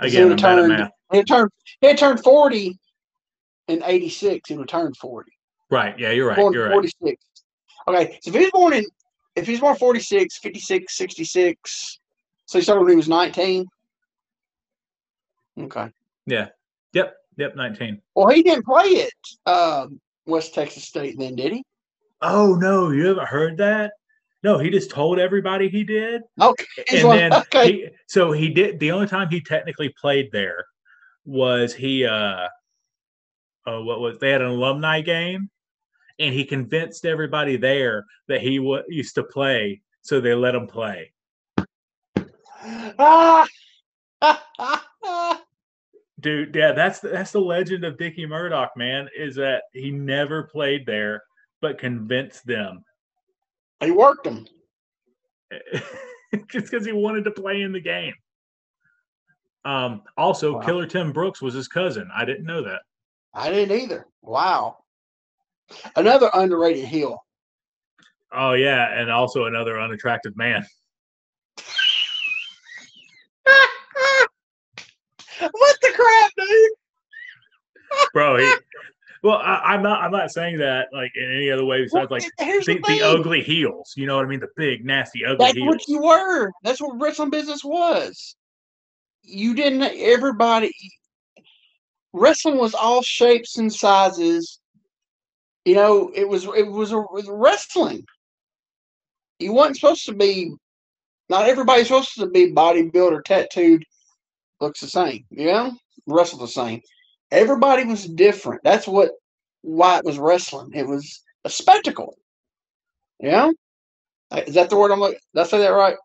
He Again, I'm had bad at turned- math. He turned. He turned 40 in 86. He would turn 40. Right. Yeah, you're right. born You're right. 46. Okay, so if he was born in, if he was born 46, 56, 66, so he started when he was 19. Okay. Yep. Yep. 19. Well, he didn't play at um, West Texas State then, did he? Oh no, you haven't heard that? No, he just told everybody he did. Okay. And one- then okay. he, so he did the only time he technically played there was he uh oh what was they had an alumni game and he convinced everybody there that he w- used to play so they let him play ah! dude yeah that's the, that's the legend of dickie murdoch man is that he never played there but convinced them he worked him. just because he wanted to play in the game um also Wow. killer tim brooks was his cousin i didn't know that I didn't either. Wow. Another underrated heel. Oh yeah, and also another unattractive man. what the crap, dude? Bro, he well, I, I'm not I'm not saying that like in any other way besides like the, the ugly heels. You know what I mean? The big, nasty, ugly That's heels. what you were. That's what wrestling business was. You didn't. Everybody. Wrestling was all shapes and sizes. You know, it was it was a, it was wrestling. You weren't supposed to be. Not everybody's supposed to be bodybuilder, tattooed, looks the same. You know, wrestle the same. Everybody was different. That's what why it was wrestling. It was a spectacle. Yeah, is that the word I'm looking? Did I say that right?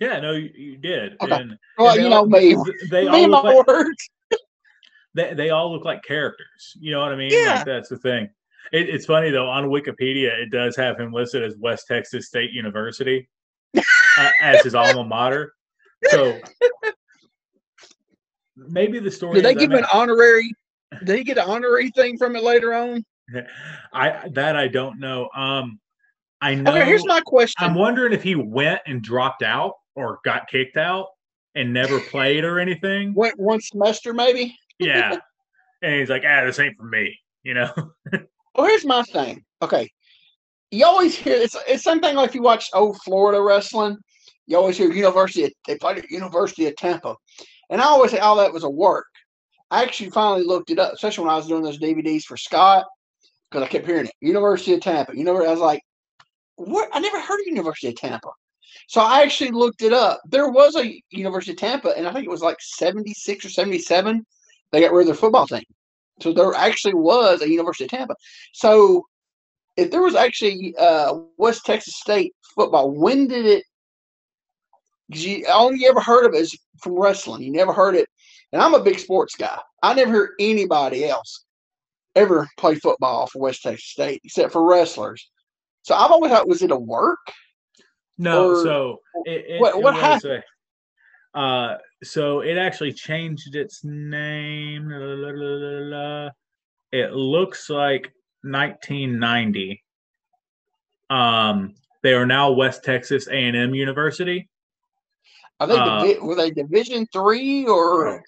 yeah, no, you, you did. Okay. And, Well, and they you know all- me. They Me all look my like words. they, they all look like characters. You know what I mean? Yeah. Like that's the thing. It, it's funny though. On Wikipedia, it does have him listed as West Texas State University uh, as his alma mater. So maybe the story. Did they I give him mean- an honorary? Did he get an honorary thing from it later on? I that I don't know. Um, I know. Okay, here's my question. I'm wondering if he went and dropped out or got kicked out and never played or anything. Went one semester, maybe. Yeah. and he's like, ah, this ain't for me, you know? Well, here's my thing. Okay, you always hear it's it's something like if you watch old Florida wrestling, you always hear University. Of, they played at University of Tampa, and I always say, all that was a work." I actually finally looked it up, especially when I was doing those DVDs for Scott, because I kept hearing it. University of Tampa. You know, I was like, "What? I never heard of University of Tampa." So I actually looked it up. There was a University of Tampa, and I think it was like seventy six or seventy seven. They got rid of their football team. So there actually was a University of Tampa. So if there was actually uh, West Texas State football, when did it? You all you ever heard of it is from wrestling. You never heard it, and I'm a big sports guy. I never heard anybody else ever play football for West Texas State except for wrestlers. So I've always thought, was it a work? No, Or- so it, it, what- what happened? uh, so it actually changed its name. la, la, la. It looks like 1990. Um, they are now West Texas A&M University. Are they Uh, divi- were they Division three or, or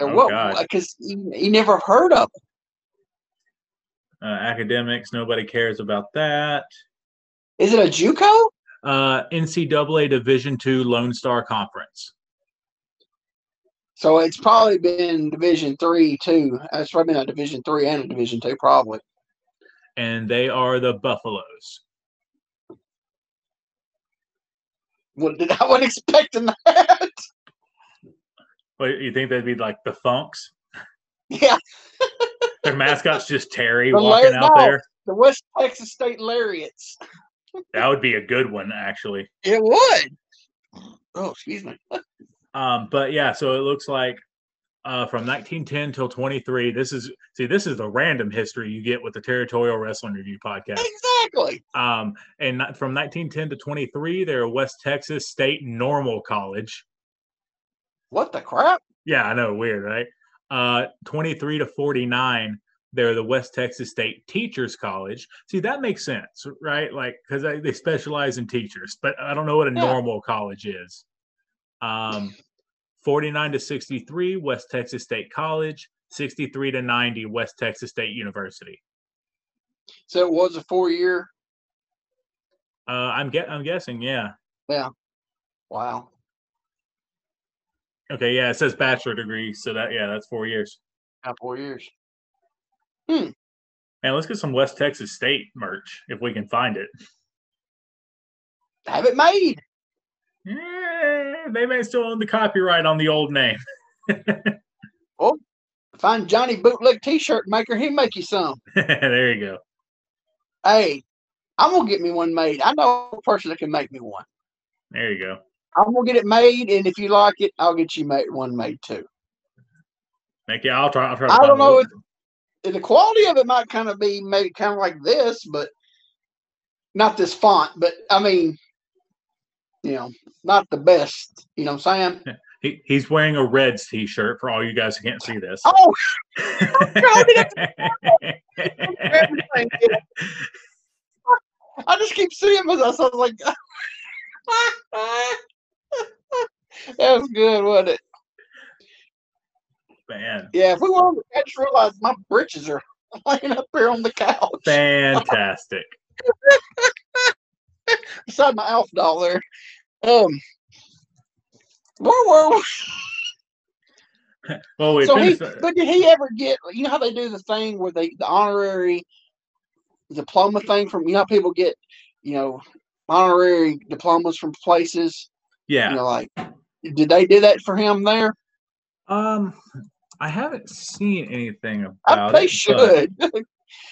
Oh, what? Because he, he never heard of. Them. Uh, academics, nobody cares about that. Is it a JUCO? Uh, NCAA Division two Lone Star Conference. So it's probably been Division three too. It's probably been a Division three and a Division two, probably. and they are the Buffaloes. What did I wasn't expecting that? What you think they'd be like the Funks? yeah, Their mascot's just Terry The walking out there. the West Texas State Lariats. That would be a good one, actually. It would. Oh, excuse me. Um, but yeah, so it looks like uh, from 1910 till 23. This is see, this is the random history you get with the Territorial Wrestling Review podcast. Exactly. Um, and not- from 1910 to 23, they're a West Texas State Normal College. What the crap? Yeah, I know, weird, right? Uh, 23 to 49, they're the West Texas State Teachers College. See, that makes sense, right? Like, because they specialize in teachers, but I don't know what a Yeah. normal college is. Um, 49 to 63, West Texas State College. 63 to 90, West Texas State University. So it was a four year. Uh, I'm get, I'm guessing, yeah. Yeah. Wow. Okay, yeah, it says bachelor degree, so that yeah, that's four years. Not four years. Man, let's get some West Texas State merch if we can find it. Have it made. Yeah, they may still own the copyright on the old name. Oh, find Johnny Bootleg T-shirt maker. He make you some. there you go. Hey, I'm gonna get me one made. I know a person that can make me one. There you go. I'm gonna get it made, and if you like it, I'll get you made one made too. Thank you. I'll try. I'll try. To I don't know if the quality of it might kind of be maybe kind of like this, but not this font. But I mean, you know, not the best. You know what I'm saying? He, he's wearing a Reds T-shirt for all you guys who can't see this. Oh. I just keep seeing myself. I was like, that was good, wasn't it? Man, Yeah, if we want, I just realized my britches are laying up here on the couch fantastic. beside my elf doll there. Um, where were we? Well, we so he, but did he ever get? You know how they do the thing where they the honorary diploma thing from you know how people get you know honorary diplomas from places. yeah. You know, like did they do that for him there? Um, I haven't seen anything I, about they it. but- should,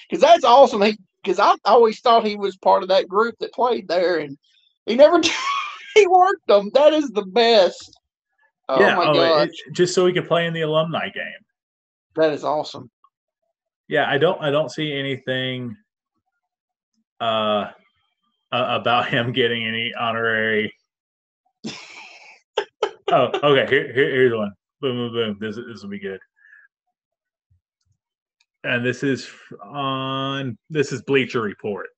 because that's awesome. He because I always thought he was part of that group that played there, and he never he worked them. That is the best. Oh yeah. my oh, god, it- just so we could play in the alumni game. that is awesome. Yeah, I don't. I don't see anything. Uh, uh, about him getting any honorary. oh, okay. Here, here, here's one. Boom, boom, boom. This, this will be good. And this is on. This is Bleacher Report.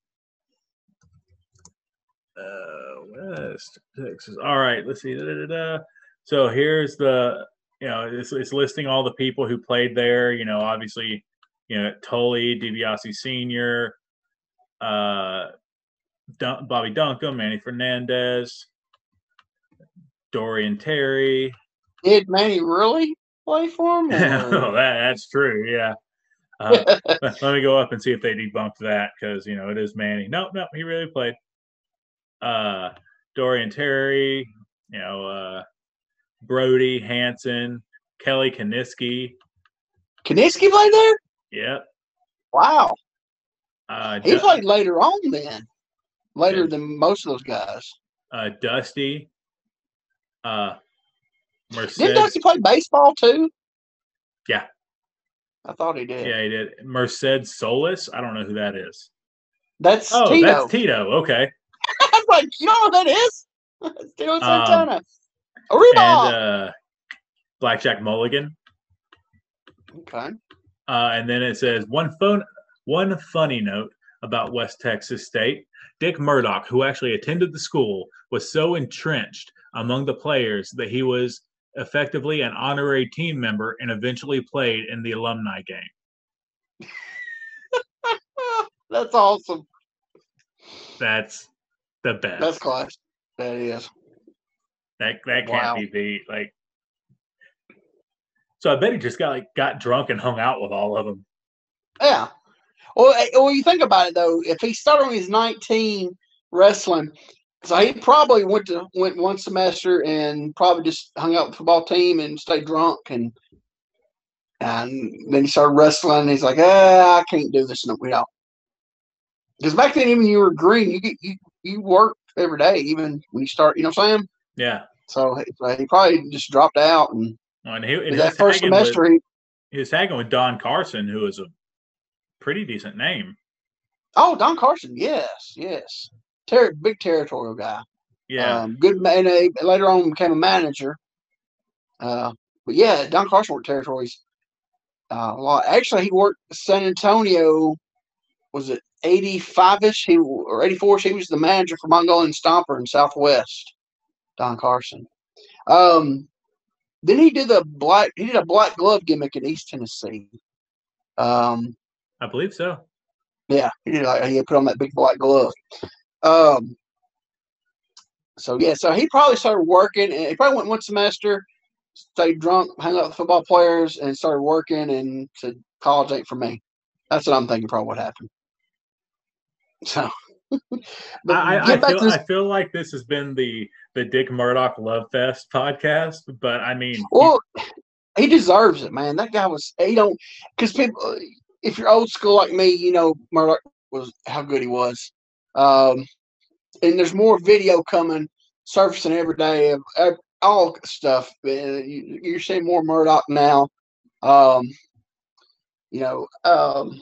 Uh, West Texas. All right, let's see. Da, da, da. So here's the, you know, it's, it's listing all the people who played there. You know, obviously, you know, Tully, DiBiase Sr., uh, Dun- Bobby Duncan, Manny Fernandez, Dorian Terry. Did Manny really play for him? oh, that, that's true. Yeah. Uh, let me go up and see if they debunked that because you know it is Manny. Nope, nope, he really played. Uh, Dorian Terry, you know, uh, Brody Hansen, Kelly Kiniski. Kiniski played there? Yep. Wow. Uh, he played later on then. Later Yeah. than most of those guys. uh, Dusty. Uh, Merced. Didn't Dusty play baseball too? Yeah. I thought he did. Yeah, he did. Merced Solis. I don't know who that is. That's Oh, Tito. that's Tito. Okay. Like, you know who that is? It's Um, Santana. Arriba! And uh, Blackjack Mulligan. okay. Uh, and then it says one phone, one funny note about West Texas State. Dick Murdoch, who actually attended the school, was so entrenched among the players that he was effectively an honorary team member and eventually played in the alumni game. That's awesome. That's the best. That's class. That is. That that can't Wow. be beat. Like, so I bet he just got like got drunk and hung out with all of them. Yeah. Well, eh, well, you think about it though. If he started when he's 19 wrestling, so he probably went to went one semester and probably just hung out with the football team and stayed drunk and and then he started wrestling. And he's like, ah, I can't do this no, know. Because back then, even you were green, you get you you worked every day, even when you start. You know what I'm saying? Yeah, So he- he probably just dropped out and and he, and that first hanging with- semester. He, he was hanging with Don Carson, who is a pretty decent name. oh, Don Carson, yes, yes, Ter- big territorial guy. Yeah, Um, good man. uh, Later on, became a manager. Uh, but yeah, Don Carson worked territories uh, a lot. Actually, he worked San Antonio. Was it eighty five ish? He or eighty four? He was the manager for Mongolian Stomper in Southwest. Don Carson. Um, then he did the black. He did a black glove gimmick in East Tennessee. Um, I believe so. yeah, he did. Like, he put on that big black glove. Um, so yeah, so he probably started working. And he probably went one semester, stayed drunk, hung out with football players, and started working. And said, "College ain't for me." That's what I'm thinking. Probably what happened. So, I, I, get I back feel. I feel like this has been the the Dick Murdoch Love Fest podcast, but I mean, Well, he deserves it, man. That guy was. He don't because people. If you're old school like me, you know Murdoch was how good he was. Um, and there's more video coming, surfacing every day of, of all stuff. Uh, you, you're seeing more Murdoch now. Um, you know, um,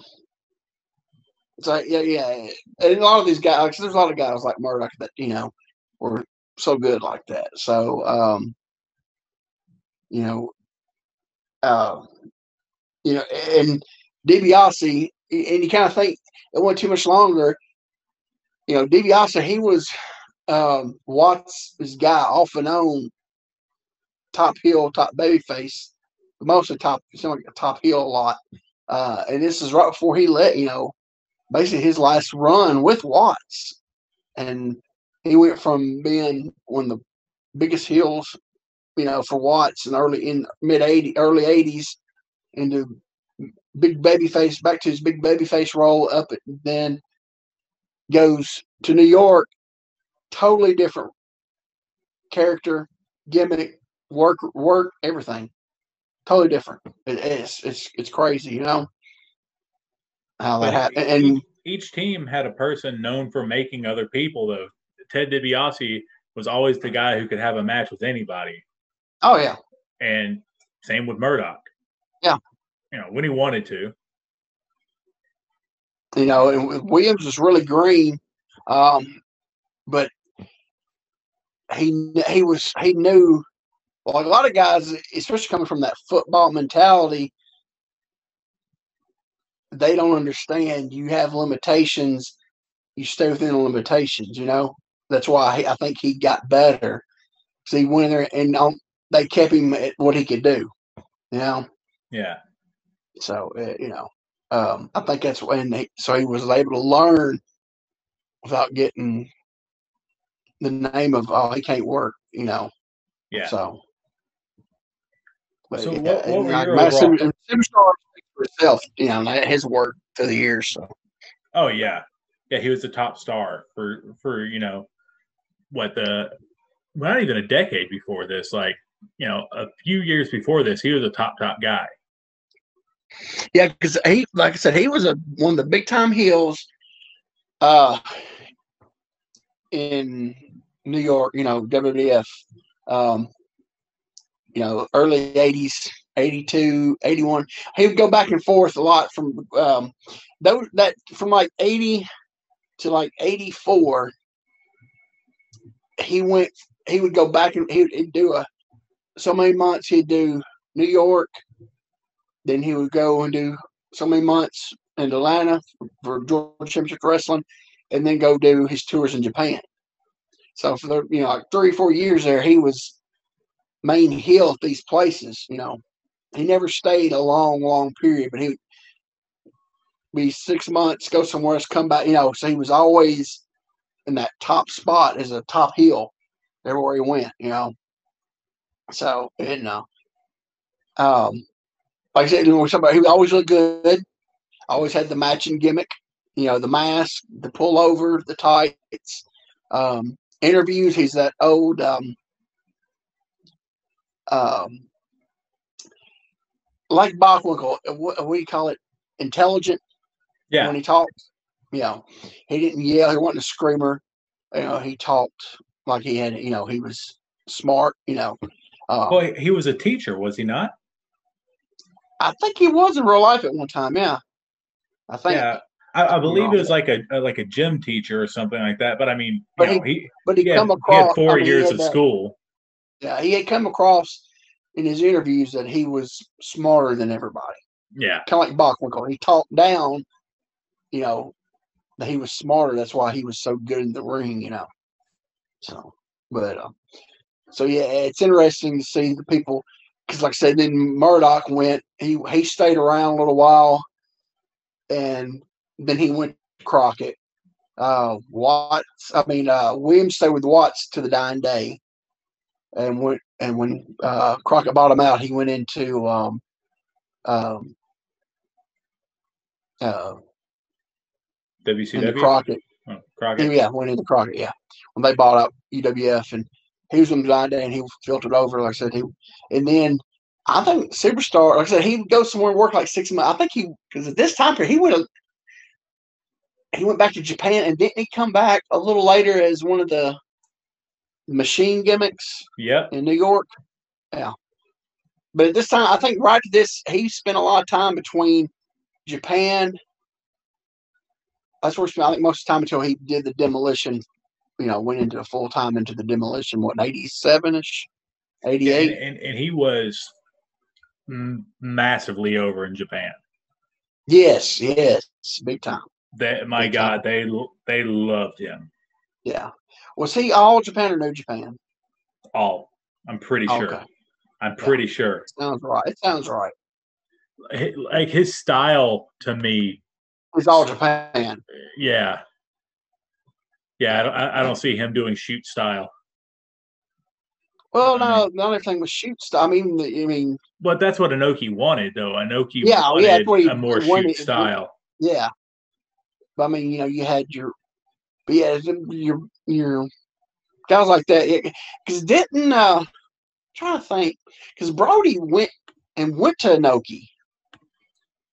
so yeah, yeah, and a lot of these guys, there's a lot of guys like Murdoch that you know were so good like that. So, um, you know, uh, you know, and DiBiase, and you kind of think it went too much longer. You know, DiBiase, he was um, Watts' guy off and on, top heel, top baby face, mostly top, like a top heel a lot. Uh, and this is right before he let, you know, basically his last run with Watts. And he went from being one of the biggest heels, you know, for Watts in early in mid 80 early 80s into big baby face back to his big baby face role up at then goes to New York, totally different character, gimmick, work work, everything. Totally different. It, it's it's it's crazy, you know. How that happened. each, And each team had a person known for making other people. Though Ted DiBiase was always the guy who could have a match with anybody, oh yeah. and same with Murdoch. Yeah. you know when he wanted to. you know, and Williams was really green, um, but he he was he knew. Well, a lot of guys, especially coming from that football mentality, they don't understand. You have limitations. You stay within the limitations. You know, That's why he, I think he got better. So he went there and um, they kept him at what he could do. You know. Yeah. So uh, you know, um, I think that's when he, so he was able to learn without getting the name of oh he can't work. You know. Yeah. So. But, So yeah, what- what and were like your overall- Superstar itself. You know, his work through the years. So. Oh yeah, yeah. He was the top star for for you know what the well, not even a decade before this. Like you know, a few years before this, he was a top top guy. Yeah, because he, like I said, he was a one of the big time heels, uh, in New York. You know, WWF. Um, you know, early '80s, 82, 81. He would go back and forth a lot from um, those that from like '80 to like '84. He went. He would go back and he would he'd do a so many months. He'd do New York, then he would go and do so many months in Atlanta for Georgia Championship Wrestling, and then go do his tours in Japan. So for the you know like three four years there, he was main heel at these places. You know, he never stayed a long long period, but he would be six months, go somewhere else, come back. You know, so he was always in that top spot as a top heel everywhere he went. You know, so you know, um, like I said, you know, somebody who always looked good, always had the matching gimmick, you know, the mask, the pullover, the tights. Um, interviews, he's that old um, um, like Bachwinkle, what, what do you call it? Intelligent Yeah, when he talks. You know, he didn't yell, he wasn't a screamer. You know, he talked like he had, you know, he was smart, you know. Uh, well, he was a teacher, was he not? I think he was in real life at one time. Yeah, I think. Yeah, I, I believe it was like a, a like a gym teacher or something like that. But I mean, you But know, he But he he had, come he across had four I mean, he years had of that- school. Yeah, he had come across in his interviews that he was smarter than everybody. Yeah, Kind of like Bachwinkle. He talked down, you know, that he was smarter. That's why he was so good in the ring, you know. So, but uh, so yeah, it's interesting to see the people because, like I said, then Murdoch went. He he stayed around a little while, and then he went to Crockett. Uh, Watts, I mean, uh, Williams stayed with Watts to the dying day, and went and when uh, Crockett bought him out, he went into um, um, uh, into WCW. Crockett. Oh, Crockett. Yeah, went into Crockett. Yeah, when they bought out UWF, and he was on the dying day, and he filtered over. Like I said, he and then I think Superstar. Like I said, he would go somewhere and work like six months. I think he because at this time period he would have. He went back to Japan and didn't he come back a little later as one of the machine gimmicks Yep. in New York? Yeah. But at this time, I think right to this, he spent a lot of time between Japan. That's where I think, most of the time until he did the demolition. You know, went into full time into the demolition. What eighty seven ish, eighty And, and and he was m- massively over in Japan. Yes, yes, big time. That my Big time. God, they they loved him. Yeah. Was he all Japan or New Japan? All. I'm pretty sure. Okay, I'm pretty sure. sounds right. It sounds right. Like his style to me, He's all Japan. yeah, yeah. I don't, I don't see him doing shoot style. Well, no, the only thing was shoot style. I mean, I mean, But that's what Inoki wanted, though. Inoki Yeah, wanted yeah, he a more shoot style. Yeah. But I mean, you know, you had your, yeah, the- your know, guys like that. Because didn't uh, trying to think, because Brody went and went to Inoki.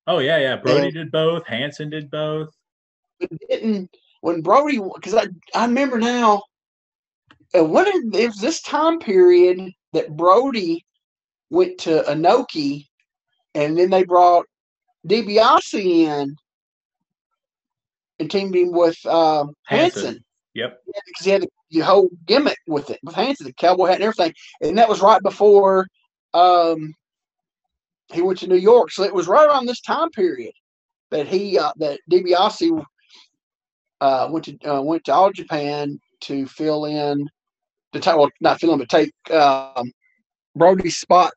Oh yeah, yeah. Brody Yeah. did both. Hansen did both. but didn't when Brody because I I remember now. Uh, when it, it was this time period that Brody went to Inoki, and then they brought DiBiase in and teamed him with um, Hansen. Hansen. Yep. because he had the whole gimmick with it, with Hansen, the cowboy hat and everything. And that was right before um, he went to New York. So it was right around this time period that he uh, that DiBiase uh, went to uh, went to all Japan to fill in the take well, not fill in, but take um, Brody's spot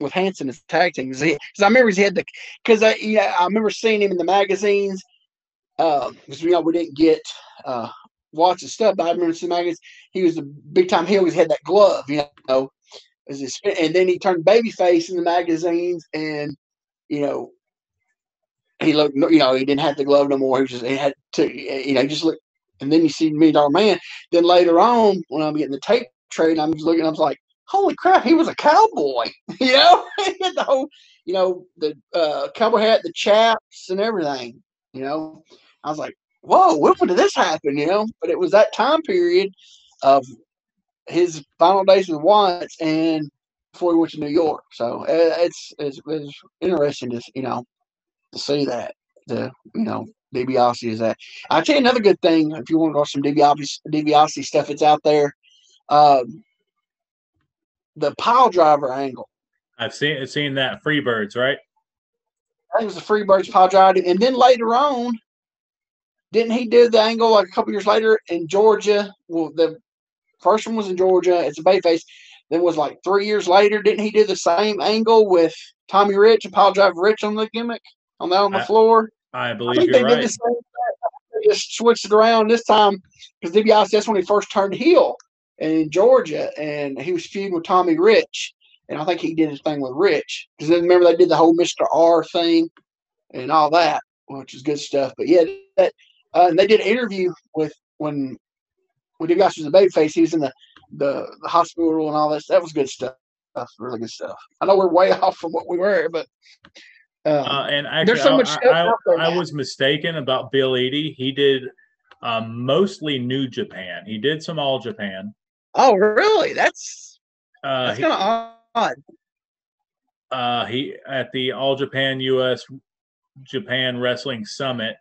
with Hansen as tag team. Because I remember he had the because I yeah I remember seeing him in the magazines. Because um, you know we didn't get uh, watch the stuff, but I remember some magazines. He was a big time. He had that glove, you know. His, and then he turned babyface in the magazines, and you know he looked, you know, he didn't have the glove no more. He just, he had to, you know, just look. And then you see me, Dollar Man. Then later on, when I'm getting the tape trade, I'm just looking, I was like, holy crap, he was a cowboy. you know, he had the whole, you know, the uh, cowboy hat, the chaps, and everything. You know, I was like, whoa, when did this happen? You know, but it was that time period of his final days with Watts and before he went to New York. So uh, it's, it's it's interesting to you know to see that. The you know DiBiase is that. I'll tell you another good thing if you want to watch some DiBiase, DiBiase stuff. It's out there. Um, the pile driver angle. I've seen seen that Freebirds, right? I think it was the Freebirds pile driver, and then later on, didn't he do the angle like a couple years later in Georgia? Well, the first one was in Georgia. It's a babyface. Then was like three years later. Didn't he do the same angle with Tommy Rich and pile Drive Rich on the gimmick? on that on the I, floor. I believe I you're right. The same. they just switched it around this time because DiBiase that's when he first turned heel in Georgia, and he was feuding with Tommy Rich, and I think he did his thing with Rich because then remember they did the whole Mister R thing and all that, which is good stuff. But yeah, that uh, and they did an interview with when when DiBiase was a babyface, he was in the, the the hospital and all that. That was good stuff. That's really good stuff. I know we're way off from what we were, but um, uh, and actually, there's so much I, I, I was mistaken about Bill Eadie. He did um, mostly New Japan. He did some All Japan. Oh, really? That's uh, that's kind of odd. Uh, he at the All Japan US Japan Wrestling Summit.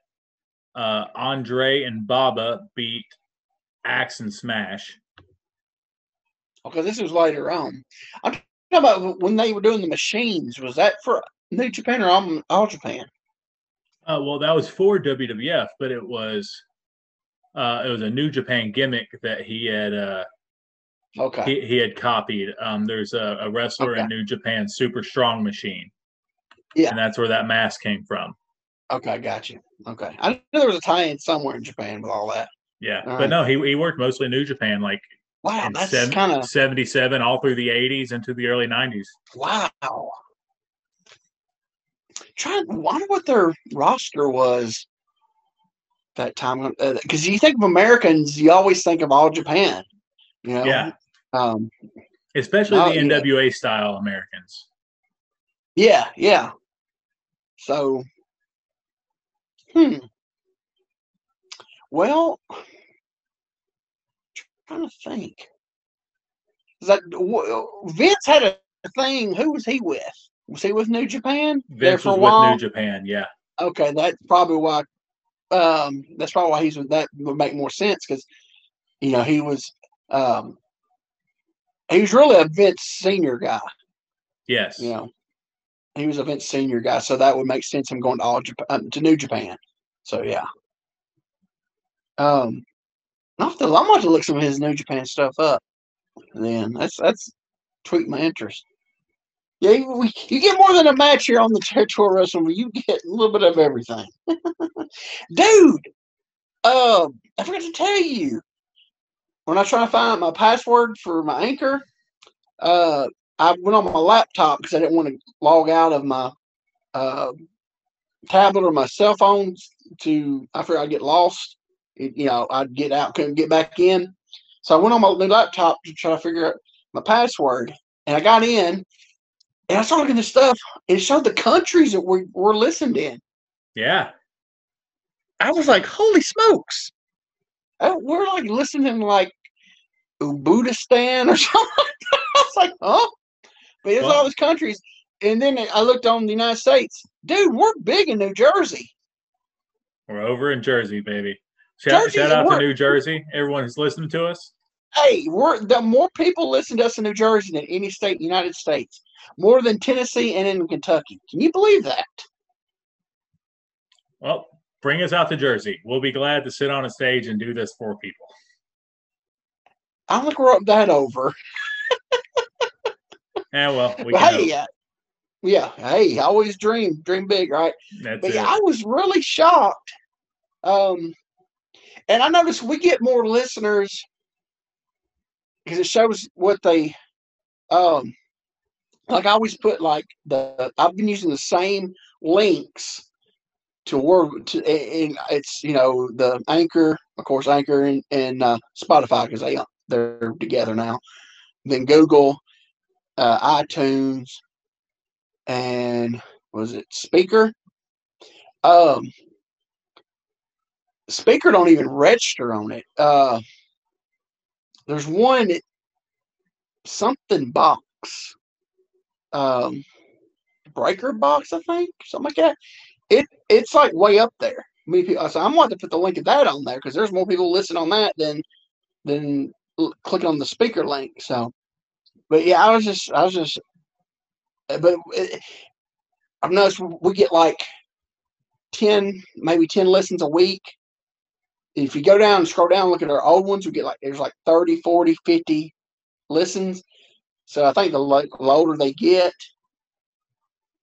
Uh, Andre and Baba beat Axe and Smash. Okay, this was later on. I'm talking about when they were doing the machines. Was that for New Japan or All, All Japan? Uh, well, that was for WWF, but it was uh, it was a New Japan gimmick that he had uh, okay he, he had copied. Um, there's a, a wrestler okay. in New Japan, Super Strong Machine. Yeah, and that's where that mask came from. Okay, got you. Okay, I knew there was a tie-in somewhere in Japan with all that. Yeah, all but right. no, he he worked mostly in New Japan, like wow, that's kind of seventy-seven all through the '80s into the early '90s. Wow, trying to wonder what their roster was that time because uh, you think of Americans, you always think of all Japan. You know? Yeah. Um, Especially the NWA style Americans. Yeah, yeah. So, hmm. Well, trying to think. Is That Vince had a thing. Who was he with? Was he with New Japan? Vince for was a while? with New Japan, yeah. Okay, that's probably why. Um, that's probably why he's with that would make more sense because, you know, he was, um, he was really a Vince senior guy. Yes. You know, he was a Vince senior guy, so that would make sense. Him going to all Japan, um, to New Japan. So yeah. Um, I'm going to look some of his New Japan stuff up. Then that's that's tweak my interest. Yeah, you, you get more than a match here on the territorial wrestling, you get a little bit of everything. Dude, uh, I forgot to tell you. When I trying to find my password for my anchor, uh, I went on my laptop because I didn't want to log out of my uh, tablet or my cell phone to I figured I'd get lost. It, you know, I'd get out, couldn't get back in. So I went on my laptop to try to figure out my password. And I got in and I started looking at this stuff. It showed the countries that we were listened in. Yeah. I was like, holy smokes. Uh, we're like listening like Buddhistan or something I was like, huh? But it's all these countries. And then I looked on the United States. Dude, we're big in New Jersey. We're over in Jersey, baby. Shout, shout out to New Jersey. Everyone who's listening to us. Hey, we're the more people listen to us in New Jersey than any state in the United States more than Tennessee and in Kentucky. Can you believe that? Well, bring us out to Jersey. We'll be glad to sit on a stage and do this for people. I think we're up that over. Yeah, well, we hey, uh, yeah, hey, always dream, dream big, right? That's But it. yeah, I was really shocked. Um, and I noticed we get more listeners because it shows what they, um, like I always put like the I've been using the same links to work to, and it's you know the Anchor, of course, Anchor and and uh, Spotify because they they're together now. Then Google, uh, iTunes, and was it Spreaker? Um, Spreaker don't even register on it. Uh, there's one something box, um, breaker box, I think, something like that. It it's like way up there. Me, so I'm going to put the link of that on there because there's more people listen on that than than clicking on the Spreaker link. So, but yeah, I was just I was just, but it, I've noticed we get like ten, maybe ten listens a week if you go down and scroll down look at our old ones, we get like there's like 30, 40, 50 listens. So I think the, lo- the older they get,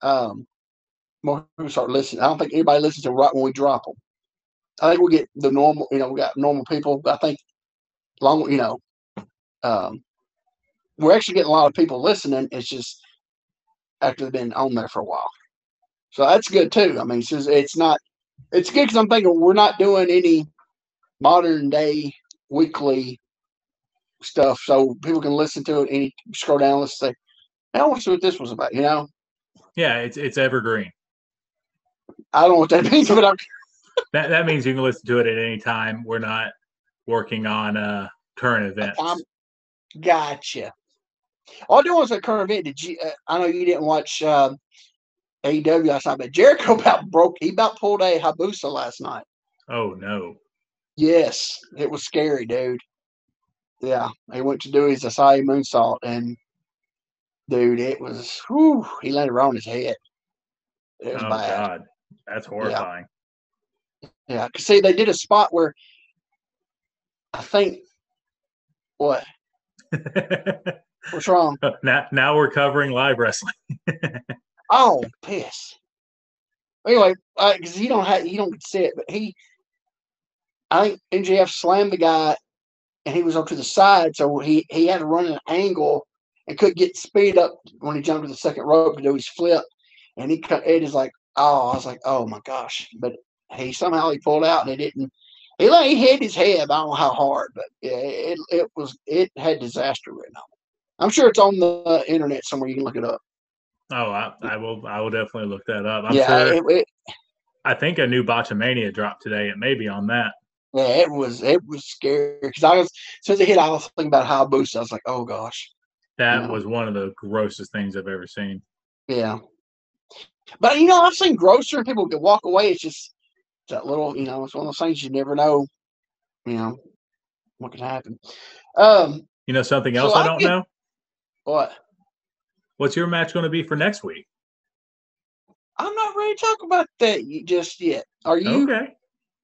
um, more people start listening. I don't think anybody listens to right when we drop them. I think we get the normal, you know, we got normal people. I think long, you know, um, we're actually getting a lot of people listening. It's just after they've been on there for a while. So that's good too. I mean, it's just, it's not, it's good because I'm thinking we're not doing any modern day weekly stuff so people can listen to it and scroll down and say, I want to see what this was about, you know? yeah, it's it's evergreen. I don't know what that means, but I'm That that means you can listen to it at any time. We're not working on uh current events. I'm gotcha. All I do want to say current event. Did you? Uh, I know you didn't watch uh, AEW last night, but Jericho about broke. He about pulled a Hayabusa last night. oh no. Yes, it was scary, dude. Yeah, he went to do his Asai moonsault, and dude, it was. Whew, he landed right on his head. It was Oh bad. god. That's horrifying. Yeah, 'cause see, they did a spot where I think what what's wrong? now now we're covering live wrestling. Oh, piss. Anyway, uh, because he don't have he don't see it, but he, I think MJF slammed the guy, and he was up to the side, so he he had to run an angle and could get speed up when he jumped to the second rope to do his flip, and he cut. It is like oh, I was like oh my gosh, but he somehow he pulled out and he didn't. He like he hit his head. I don't know how hard, but yeah, it it was it had disaster written on it. I'm sure it's on the internet somewhere. You can look it up. Oh, I, I will I will definitely look that up. I'm yeah, sure it, it, I think a new Botchamania dropped today. It may be on that. Yeah, it was it was scary because I was since it hit, I was thinking about how boost. I was like, oh gosh, That Yeah. was one of the grossest things I've ever seen. yeah. But you know, I've seen grosser people can walk away. It's just that little, you know, it's one of those things you never know, you know, what could happen. Um, You know something So else I I don't get- know? What? What's your match going to be for next week? I'm not ready to talk about that just yet. Are you? Okay.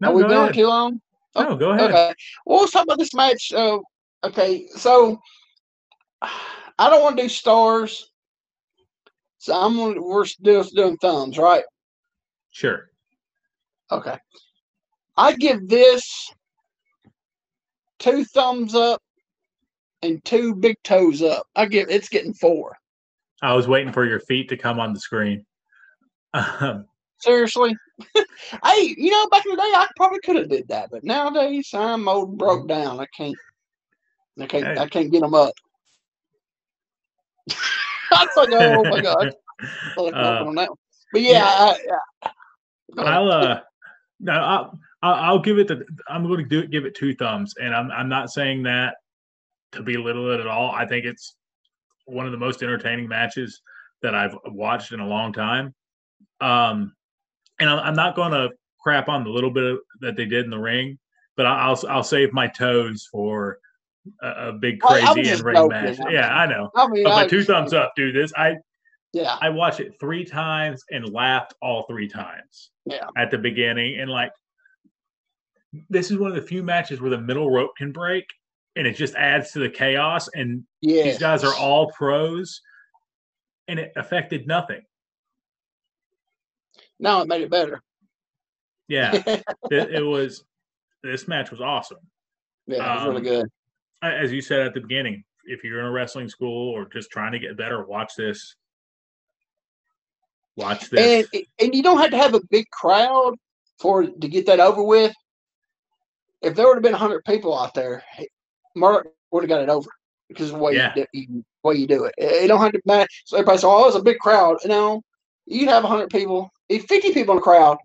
No, Are we go going ahead. too long? No, go ahead. Okay. Well, let's talk about this match. Uh, okay, so I don't want to do stars. So I'm gonna, we're still doing thumbs, right? Sure. Okay. I give this two thumbs up and two big toes up. I give it's getting four. I was waiting for your feet to come on the screen. Seriously. hey, you know, back in the day I probably could have did that, but nowadays I'm old broke down. I can't I can't Hey. I can't get them up. I was like, oh my god. Uh, on that one. But yeah, I, I, ahead. I'll uh, no, I'll, I'll I'll give it the. I'm going to do it, give it two thumbs, and I'm I'm not saying that to belittle it at all. I think it's one of the most entertaining matches that I've watched in a long time. Um, and I'm, not going to crap on the little bit of, that they did in the ring, but I- I'll I'll save my toes for a, a big I- crazy in ring joking. match. I'm- Yeah, I know. I mean, But my I- two thumbs up, dude. This I Yeah, I watched it three times and laughed all three times. Yeah. At the beginning. And like this is one of the few matches where the middle rope can break and it just adds to the chaos. And Yeah. these guys are all pros, and it affected nothing. No, it made it better. Yeah, it, it was. This match was awesome. yeah, it was really Um, good. As you said at the beginning, if you're in a wrestling school or just trying to get better, watch this. Watch this. And and you don't have to have a big crowd for to get that over with. If there would have been hundred people out there, Murdoch would have got it over because of the way Yeah. you, do, you way you do it. It don't have to matter. So everybody says, "Oh, it was a big crowd." You know, you can have hundred people, if fifty people in a crowd.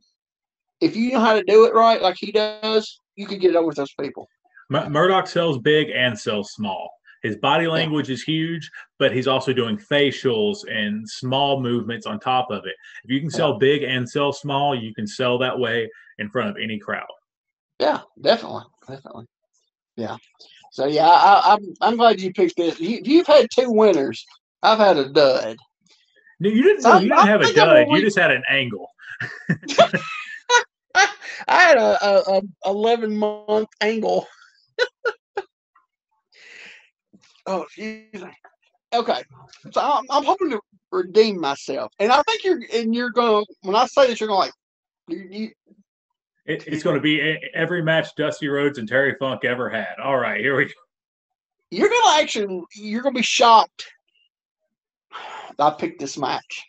If you know how to do it right, like he does, you could get it over with those people. Mur- Murdoch sells big and sells small. His body language is huge, but he's also doing facials and small movements on top of it. If you can sell big and sell small, you can sell that way in front of any crowd. Yeah, definitely, definitely. Yeah. So yeah, I, I'm I'm glad you picked this. You, you've had two winners. I've had a dud. No, you didn't. So you didn't I have a dud. You just had an angle. I had a, a, a 11 month angle. oh, excuse me. Okay, so I'm, I'm hoping to redeem myself, and I think you're and you're gonna. When I say this, you're gonna like. You, you, It, it's going to be every match Dusty Rhodes and Terry Funk ever had. All right, here we go. you're gonna actually you're gonna be shocked. I picked this match.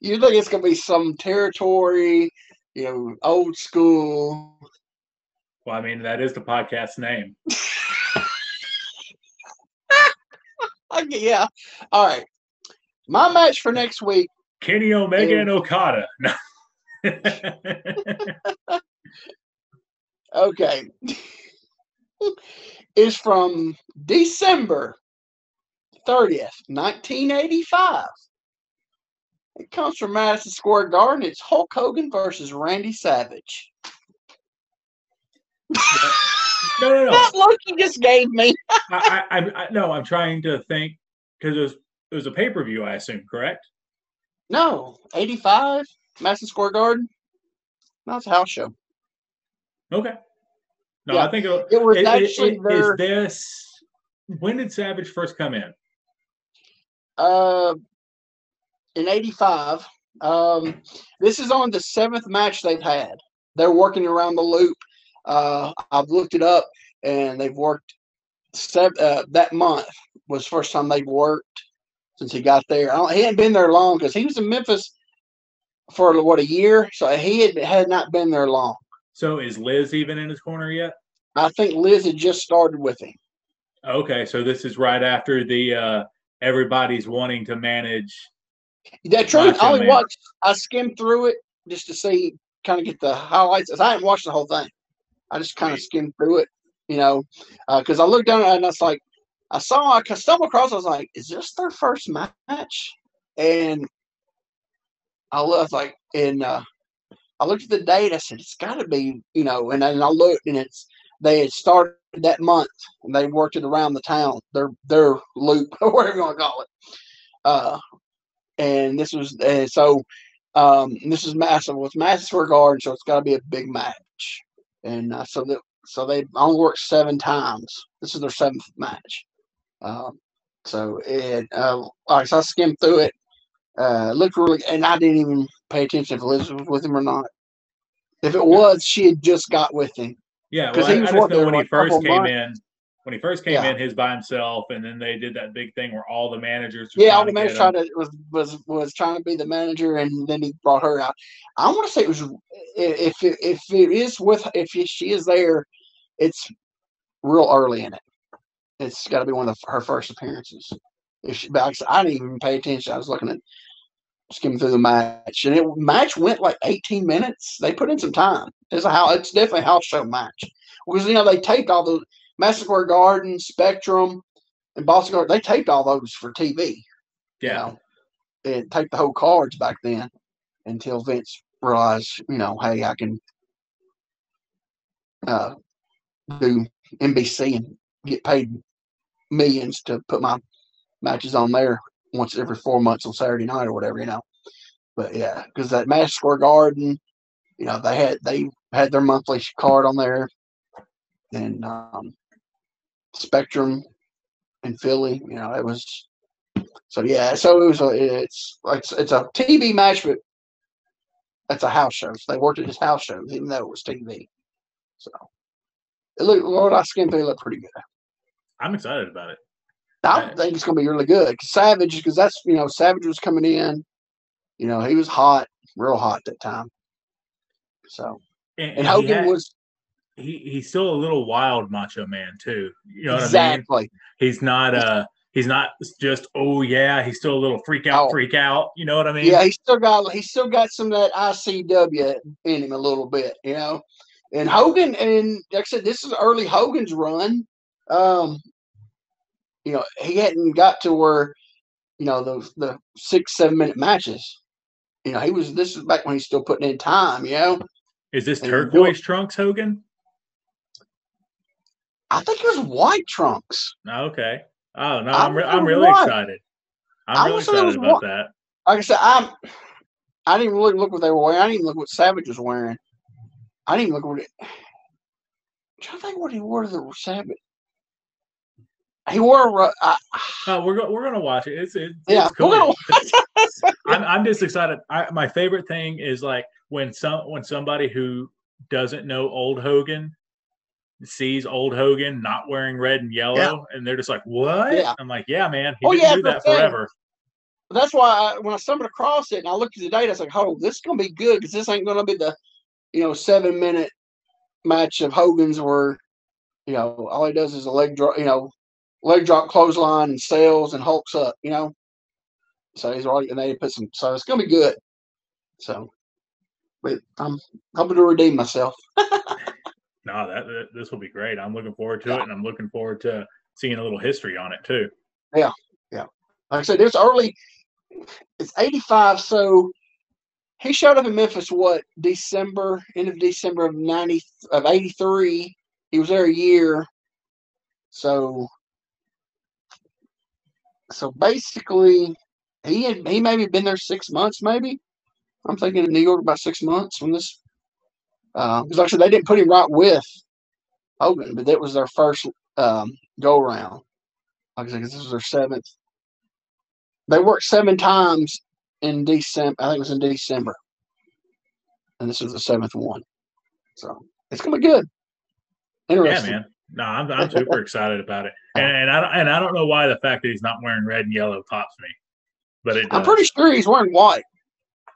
You think it's gonna be some territory, you know, old school. Well, I mean, that is the podcast's name. Okay, yeah. All right. My match for next week. Kenny Omega Ew. and Okada. Okay. is from December 30th, 1985. It comes from Madison Square Garden. It's Hulk Hogan versus Randy Savage. no, no, no. That look you just gave me. I, I, I, no, I'm trying to think because it was it was a pay per view, I assume, correct? No, 85, Madison Square Garden. That's a house show. Okay. No, Yeah, I think it, It was it- actually it- their is this. When did Savage first come in? uh in 85 um this is on the seventh match they've had they're working around the loop uh i've looked it up and they've worked seven uh, that month was first time they've worked since he got there I don't, he hadn't been there long because he was in memphis for what a year so he had, had not been there long So is Liz even in his corner yet? i think liz had just started with him Okay, so this is right after the uh everybody's wanting to manage. That truth, I only watched. I skimmed through it just to see, kind of get the highlights. I didn't watch the whole thing. I just kind of skimmed through it, you know, because I looked down at it and I was like, I saw, I stumbled across. I was like, is this their first match? And I was like, and uh, I looked at the date. I said, it's got to be, you know, and then I looked and it's they had started that month and they worked it around the town, their their loop or whatever you want to call it. Uh, and this was uh, so um, this is massive. With Madison Square Garden, so it's got to be a big match. And uh, so that so they only worked seven times. This is their seventh match. Um, so it uh, all right, so I skimmed through it. Uh, looked really, and I didn't even pay attention if Liz was with him or not. If it was, she had just got with him. Yeah, 'Cause well, I, he I was just working when he like first came months. in. When he first came Yeah. in, his by himself, and then they did that big thing where all the managers. were Yeah, all the to manager get him. tried to was was was trying to be the manager, and then he brought her out. I want to say it was if it, if it is with if she is there, it's real early in it. It's got to be one of her first appearances. If she, but like I said, I didn't even pay attention. I was looking at skimming through the match, and it match went like 18 minutes. They put in some time. It's a how it's definitely a house show match because you know they taped all the Square Garden, Spectrum, and Boston Garden. They taped all those for TV you Yeah, know, and take the whole cards back then until Vince realized, you know, hey, I can uh, do NBC and get paid millions to put my matches on there once every four months on Saturday night or whatever, you know. But yeah, because that Madison Square Garden, you know, they had they had their monthly card on there. and um, Spectrum in Philly. You know, it was so yeah. So it was a it's it's it's a TV match, but that's a house show. So they worked at his house shows, even though it was TV. So it looked what I skimmed it looked pretty good. I'm excited about it. I Right. think it's going to be really good. Savage, because that's you know Savage was coming in, you know he was hot, real hot that time. So And, and Hogan had- was he, he's still a little wild macho man too. You know what I mean? exactly. He's not uh he's not just oh yeah, he's still a little freak out, Oh. freak out. You know what I mean? Yeah, he still got he still got some of that ICW in him a little bit, you know. And Hogan, and like I said, this is early Hogan's run. Um, you know, he hadn't got to where, you know, the the six seven minute matches. You know, he was. This is back when he's still putting in time. You know, Is this And turquoise trunks Hogan? I think it was white trunks. Oh, okay. Oh no, I'm re- I'm really white. excited. I I'm really almost thought it excited about white. that. Like I said, I'm. I didn't really look look what they were wearing. I didn't even look what Savage was wearing. I didn't even look what it. I'm trying to think what he wore to the Savage. He wore. I, Oh, uh, we're go- we're gonna watch it. It's it's, yeah, it's cool. we're gonna I'm I'm just excited. I, my favorite thing is like when some when somebody who doesn't know old Hogan sees old Hogan not wearing red and yellow, and they're just like, "What?" Yeah. I'm like, "Yeah, man, he Oh, yeah, do that thing. forever." That's why I, when I stumbled across it and I looked at the date, I was like, "Oh, this is gonna be good because this ain't gonna be the, you know, seven minute match of Hogan's where, you know, all he does is a leg drop, you know, leg drop clothesline and sails and hulks up, you know. So he's already and they put some, so it's gonna be good. So, but I'm hoping to redeem myself. No, that, that this will be great. I'm looking forward to Yeah. it, and I'm looking forward to seeing a little history on it too. Yeah, yeah. Like I said, it's early. It's 85, so he showed up in Memphis what December, end of December of 90 of 83. He was there a year. So so basically he had he maybe been there six months, maybe. I'm thinking in New York about six months when this uh because like I said they didn't put him right with Hogan, but that was their first um go around. Like I said, 'cause this was their seventh they worked seven times in December. I think it was in December, and this is the seventh one. So it's gonna be good. Yeah, Interesting. man. No, I'm I'm super excited about it, and, and I don't, and I don't know why the fact that he's not wearing red and yellow tops me, but it. I'm pretty sure he's wearing white.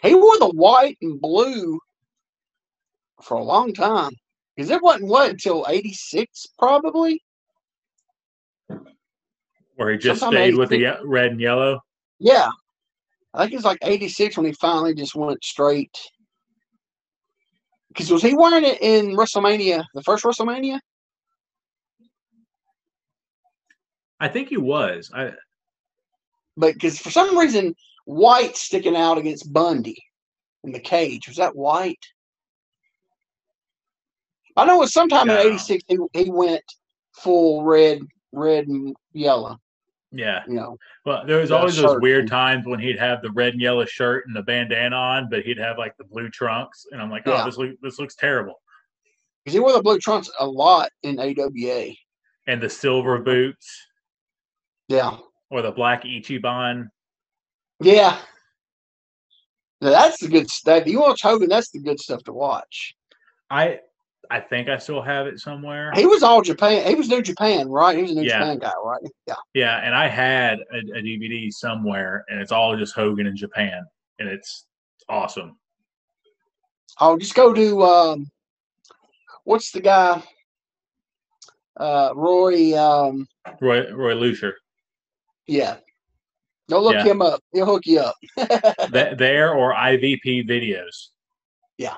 He wore the white and blue for a long time. Because it wasn't what until '86, probably. where he just sometime stayed with the red and yellow. Yeah, I think it's like '86 when he finally just went straight. Because was he wearing it in WrestleMania, the first WrestleMania? I think he was. I but because for some reason white sticking out against Bundy in the cage was that white? I know it was sometime No. in '86 he, he went full red, red and yellow. yeah. You know, Well, there was always those weird times when he'd have the red and yellow shirt and the bandana on, but he'd have like the blue trunks, and I'm like, oh, Yeah. this look, this looks terrible. because he wore the blue trunks a lot in AWA. And the silver boots Yeah, or the black Ichiban. yeah. Now, that's the good stuff. You watch Hogan, that's the good stuff to watch. I I think I still have it somewhere. He was all Japan. He was New Japan, right? He was a New Yeah. Japan guy, right? Yeah. Yeah, and I had a, a DVD somewhere, and it's all just Hogan in Japan, and it's awesome. Oh, just go to um, what's the guy? Uh, Roy. Um, Roy Roy Lucier. Yeah. Go look Yeah. him up. He'll hook you up. Th- there or IVP videos. Yeah.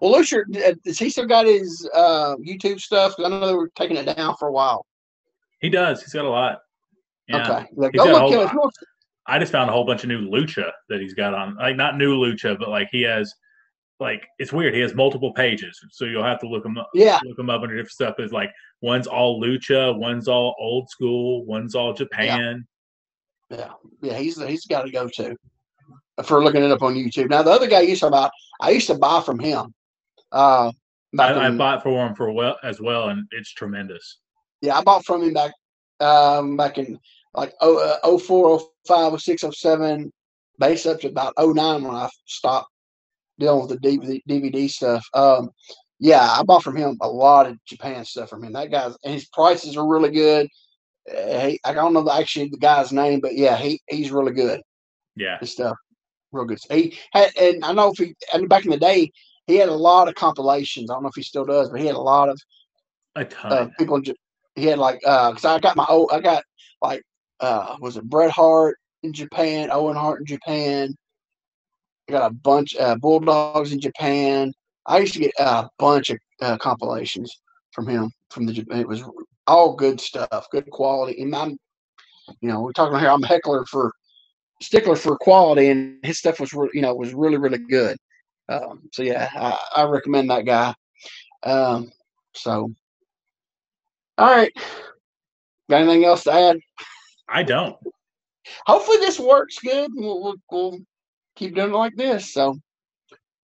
Well, Lucier, uh, has he still got his uh, YouTube stuff? I know they were taking it down for a while. He does. He's got a lot. Yeah. Okay. Like, go look him. lot. If you want- I just found a whole bunch of new lucha that he's got on. Like not new lucha, but like he has like it's weird. He has multiple pages, so you'll have to look him up. Yeah. Look him up under different stuff. Is like one's all lucha, one's all old school, one's all Japan. Yeah. Yeah. He's he's got to go to for looking it up on YouTube. Now the other guy you talk about, I used to buy from him. Uh, I, I, bought for him for well as well, and it's tremendous. Yeah, I bought from him back um, back in like oh, uh, 04, 05, 06, 07, base up to about 09 when I stopped dealing with the DVD, stuff. Um, yeah, I bought from him a lot of Japan stuff from him. That guy's and his prices are really good. Uh, he, I don't know the, actually the guy's name, but yeah, he he's really good. Yeah, his stuff real good. He had, and I know if he and back in the day, he had a lot of compilations. I don't know if he still does, but he had a lot of a ton uh, people. He had like uh, because I got my old, I got like uh, was it Bret Hart in Japan, Owen Hart in Japan. I got a bunch uh, Bulldogs in Japan. I used to get a bunch of uh, compilations from him from the. Japan. It was all good stuff, good quality. And I'm, you know, we're talking here. I'm a heckler for stickler for quality, and his stuff was, you know, was really really good. Um, so yeah, I, I, recommend that guy. Um, so, all right, got anything else to add? I don't. Hopefully this works good. We'll, we'll, we'll keep doing it like this. So,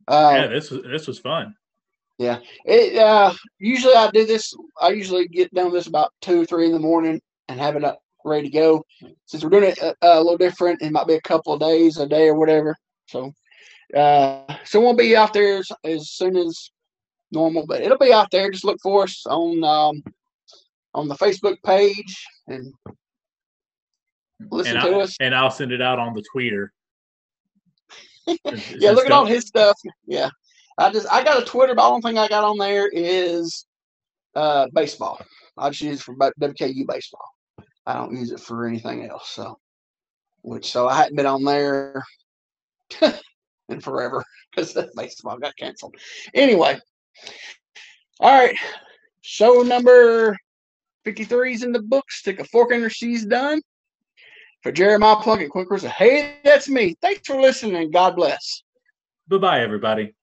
uh, yeah, this was this was fun. Yeah, it uh, usually I do this. I usually get done this about two or three in the morning and have it up ready to go. Since we're doing it a, uh, a little different, it might be a couple of days, a day or whatever. So, uh, so won't be out there as, as soon as normal, but it'll be out there. Just look for us on um, on the Facebook page and listen and to I'll, us. And I'll send it out on the Twitter. Yeah, look at all his stuff. Yeah, I just I got a Twitter, but the only thing I got on there is uh, baseball. I just use it for WKU baseball. I don't use it for anything else. So, which so I hadn't been on there in forever because baseball got canceled. Anyway, all right, show number 53 is in the books. Stick a fork in her. She's done. For Jeremiah Plunkett, Quick Hey, that's me. Thanks for listening. God bless. Bye bye, everybody.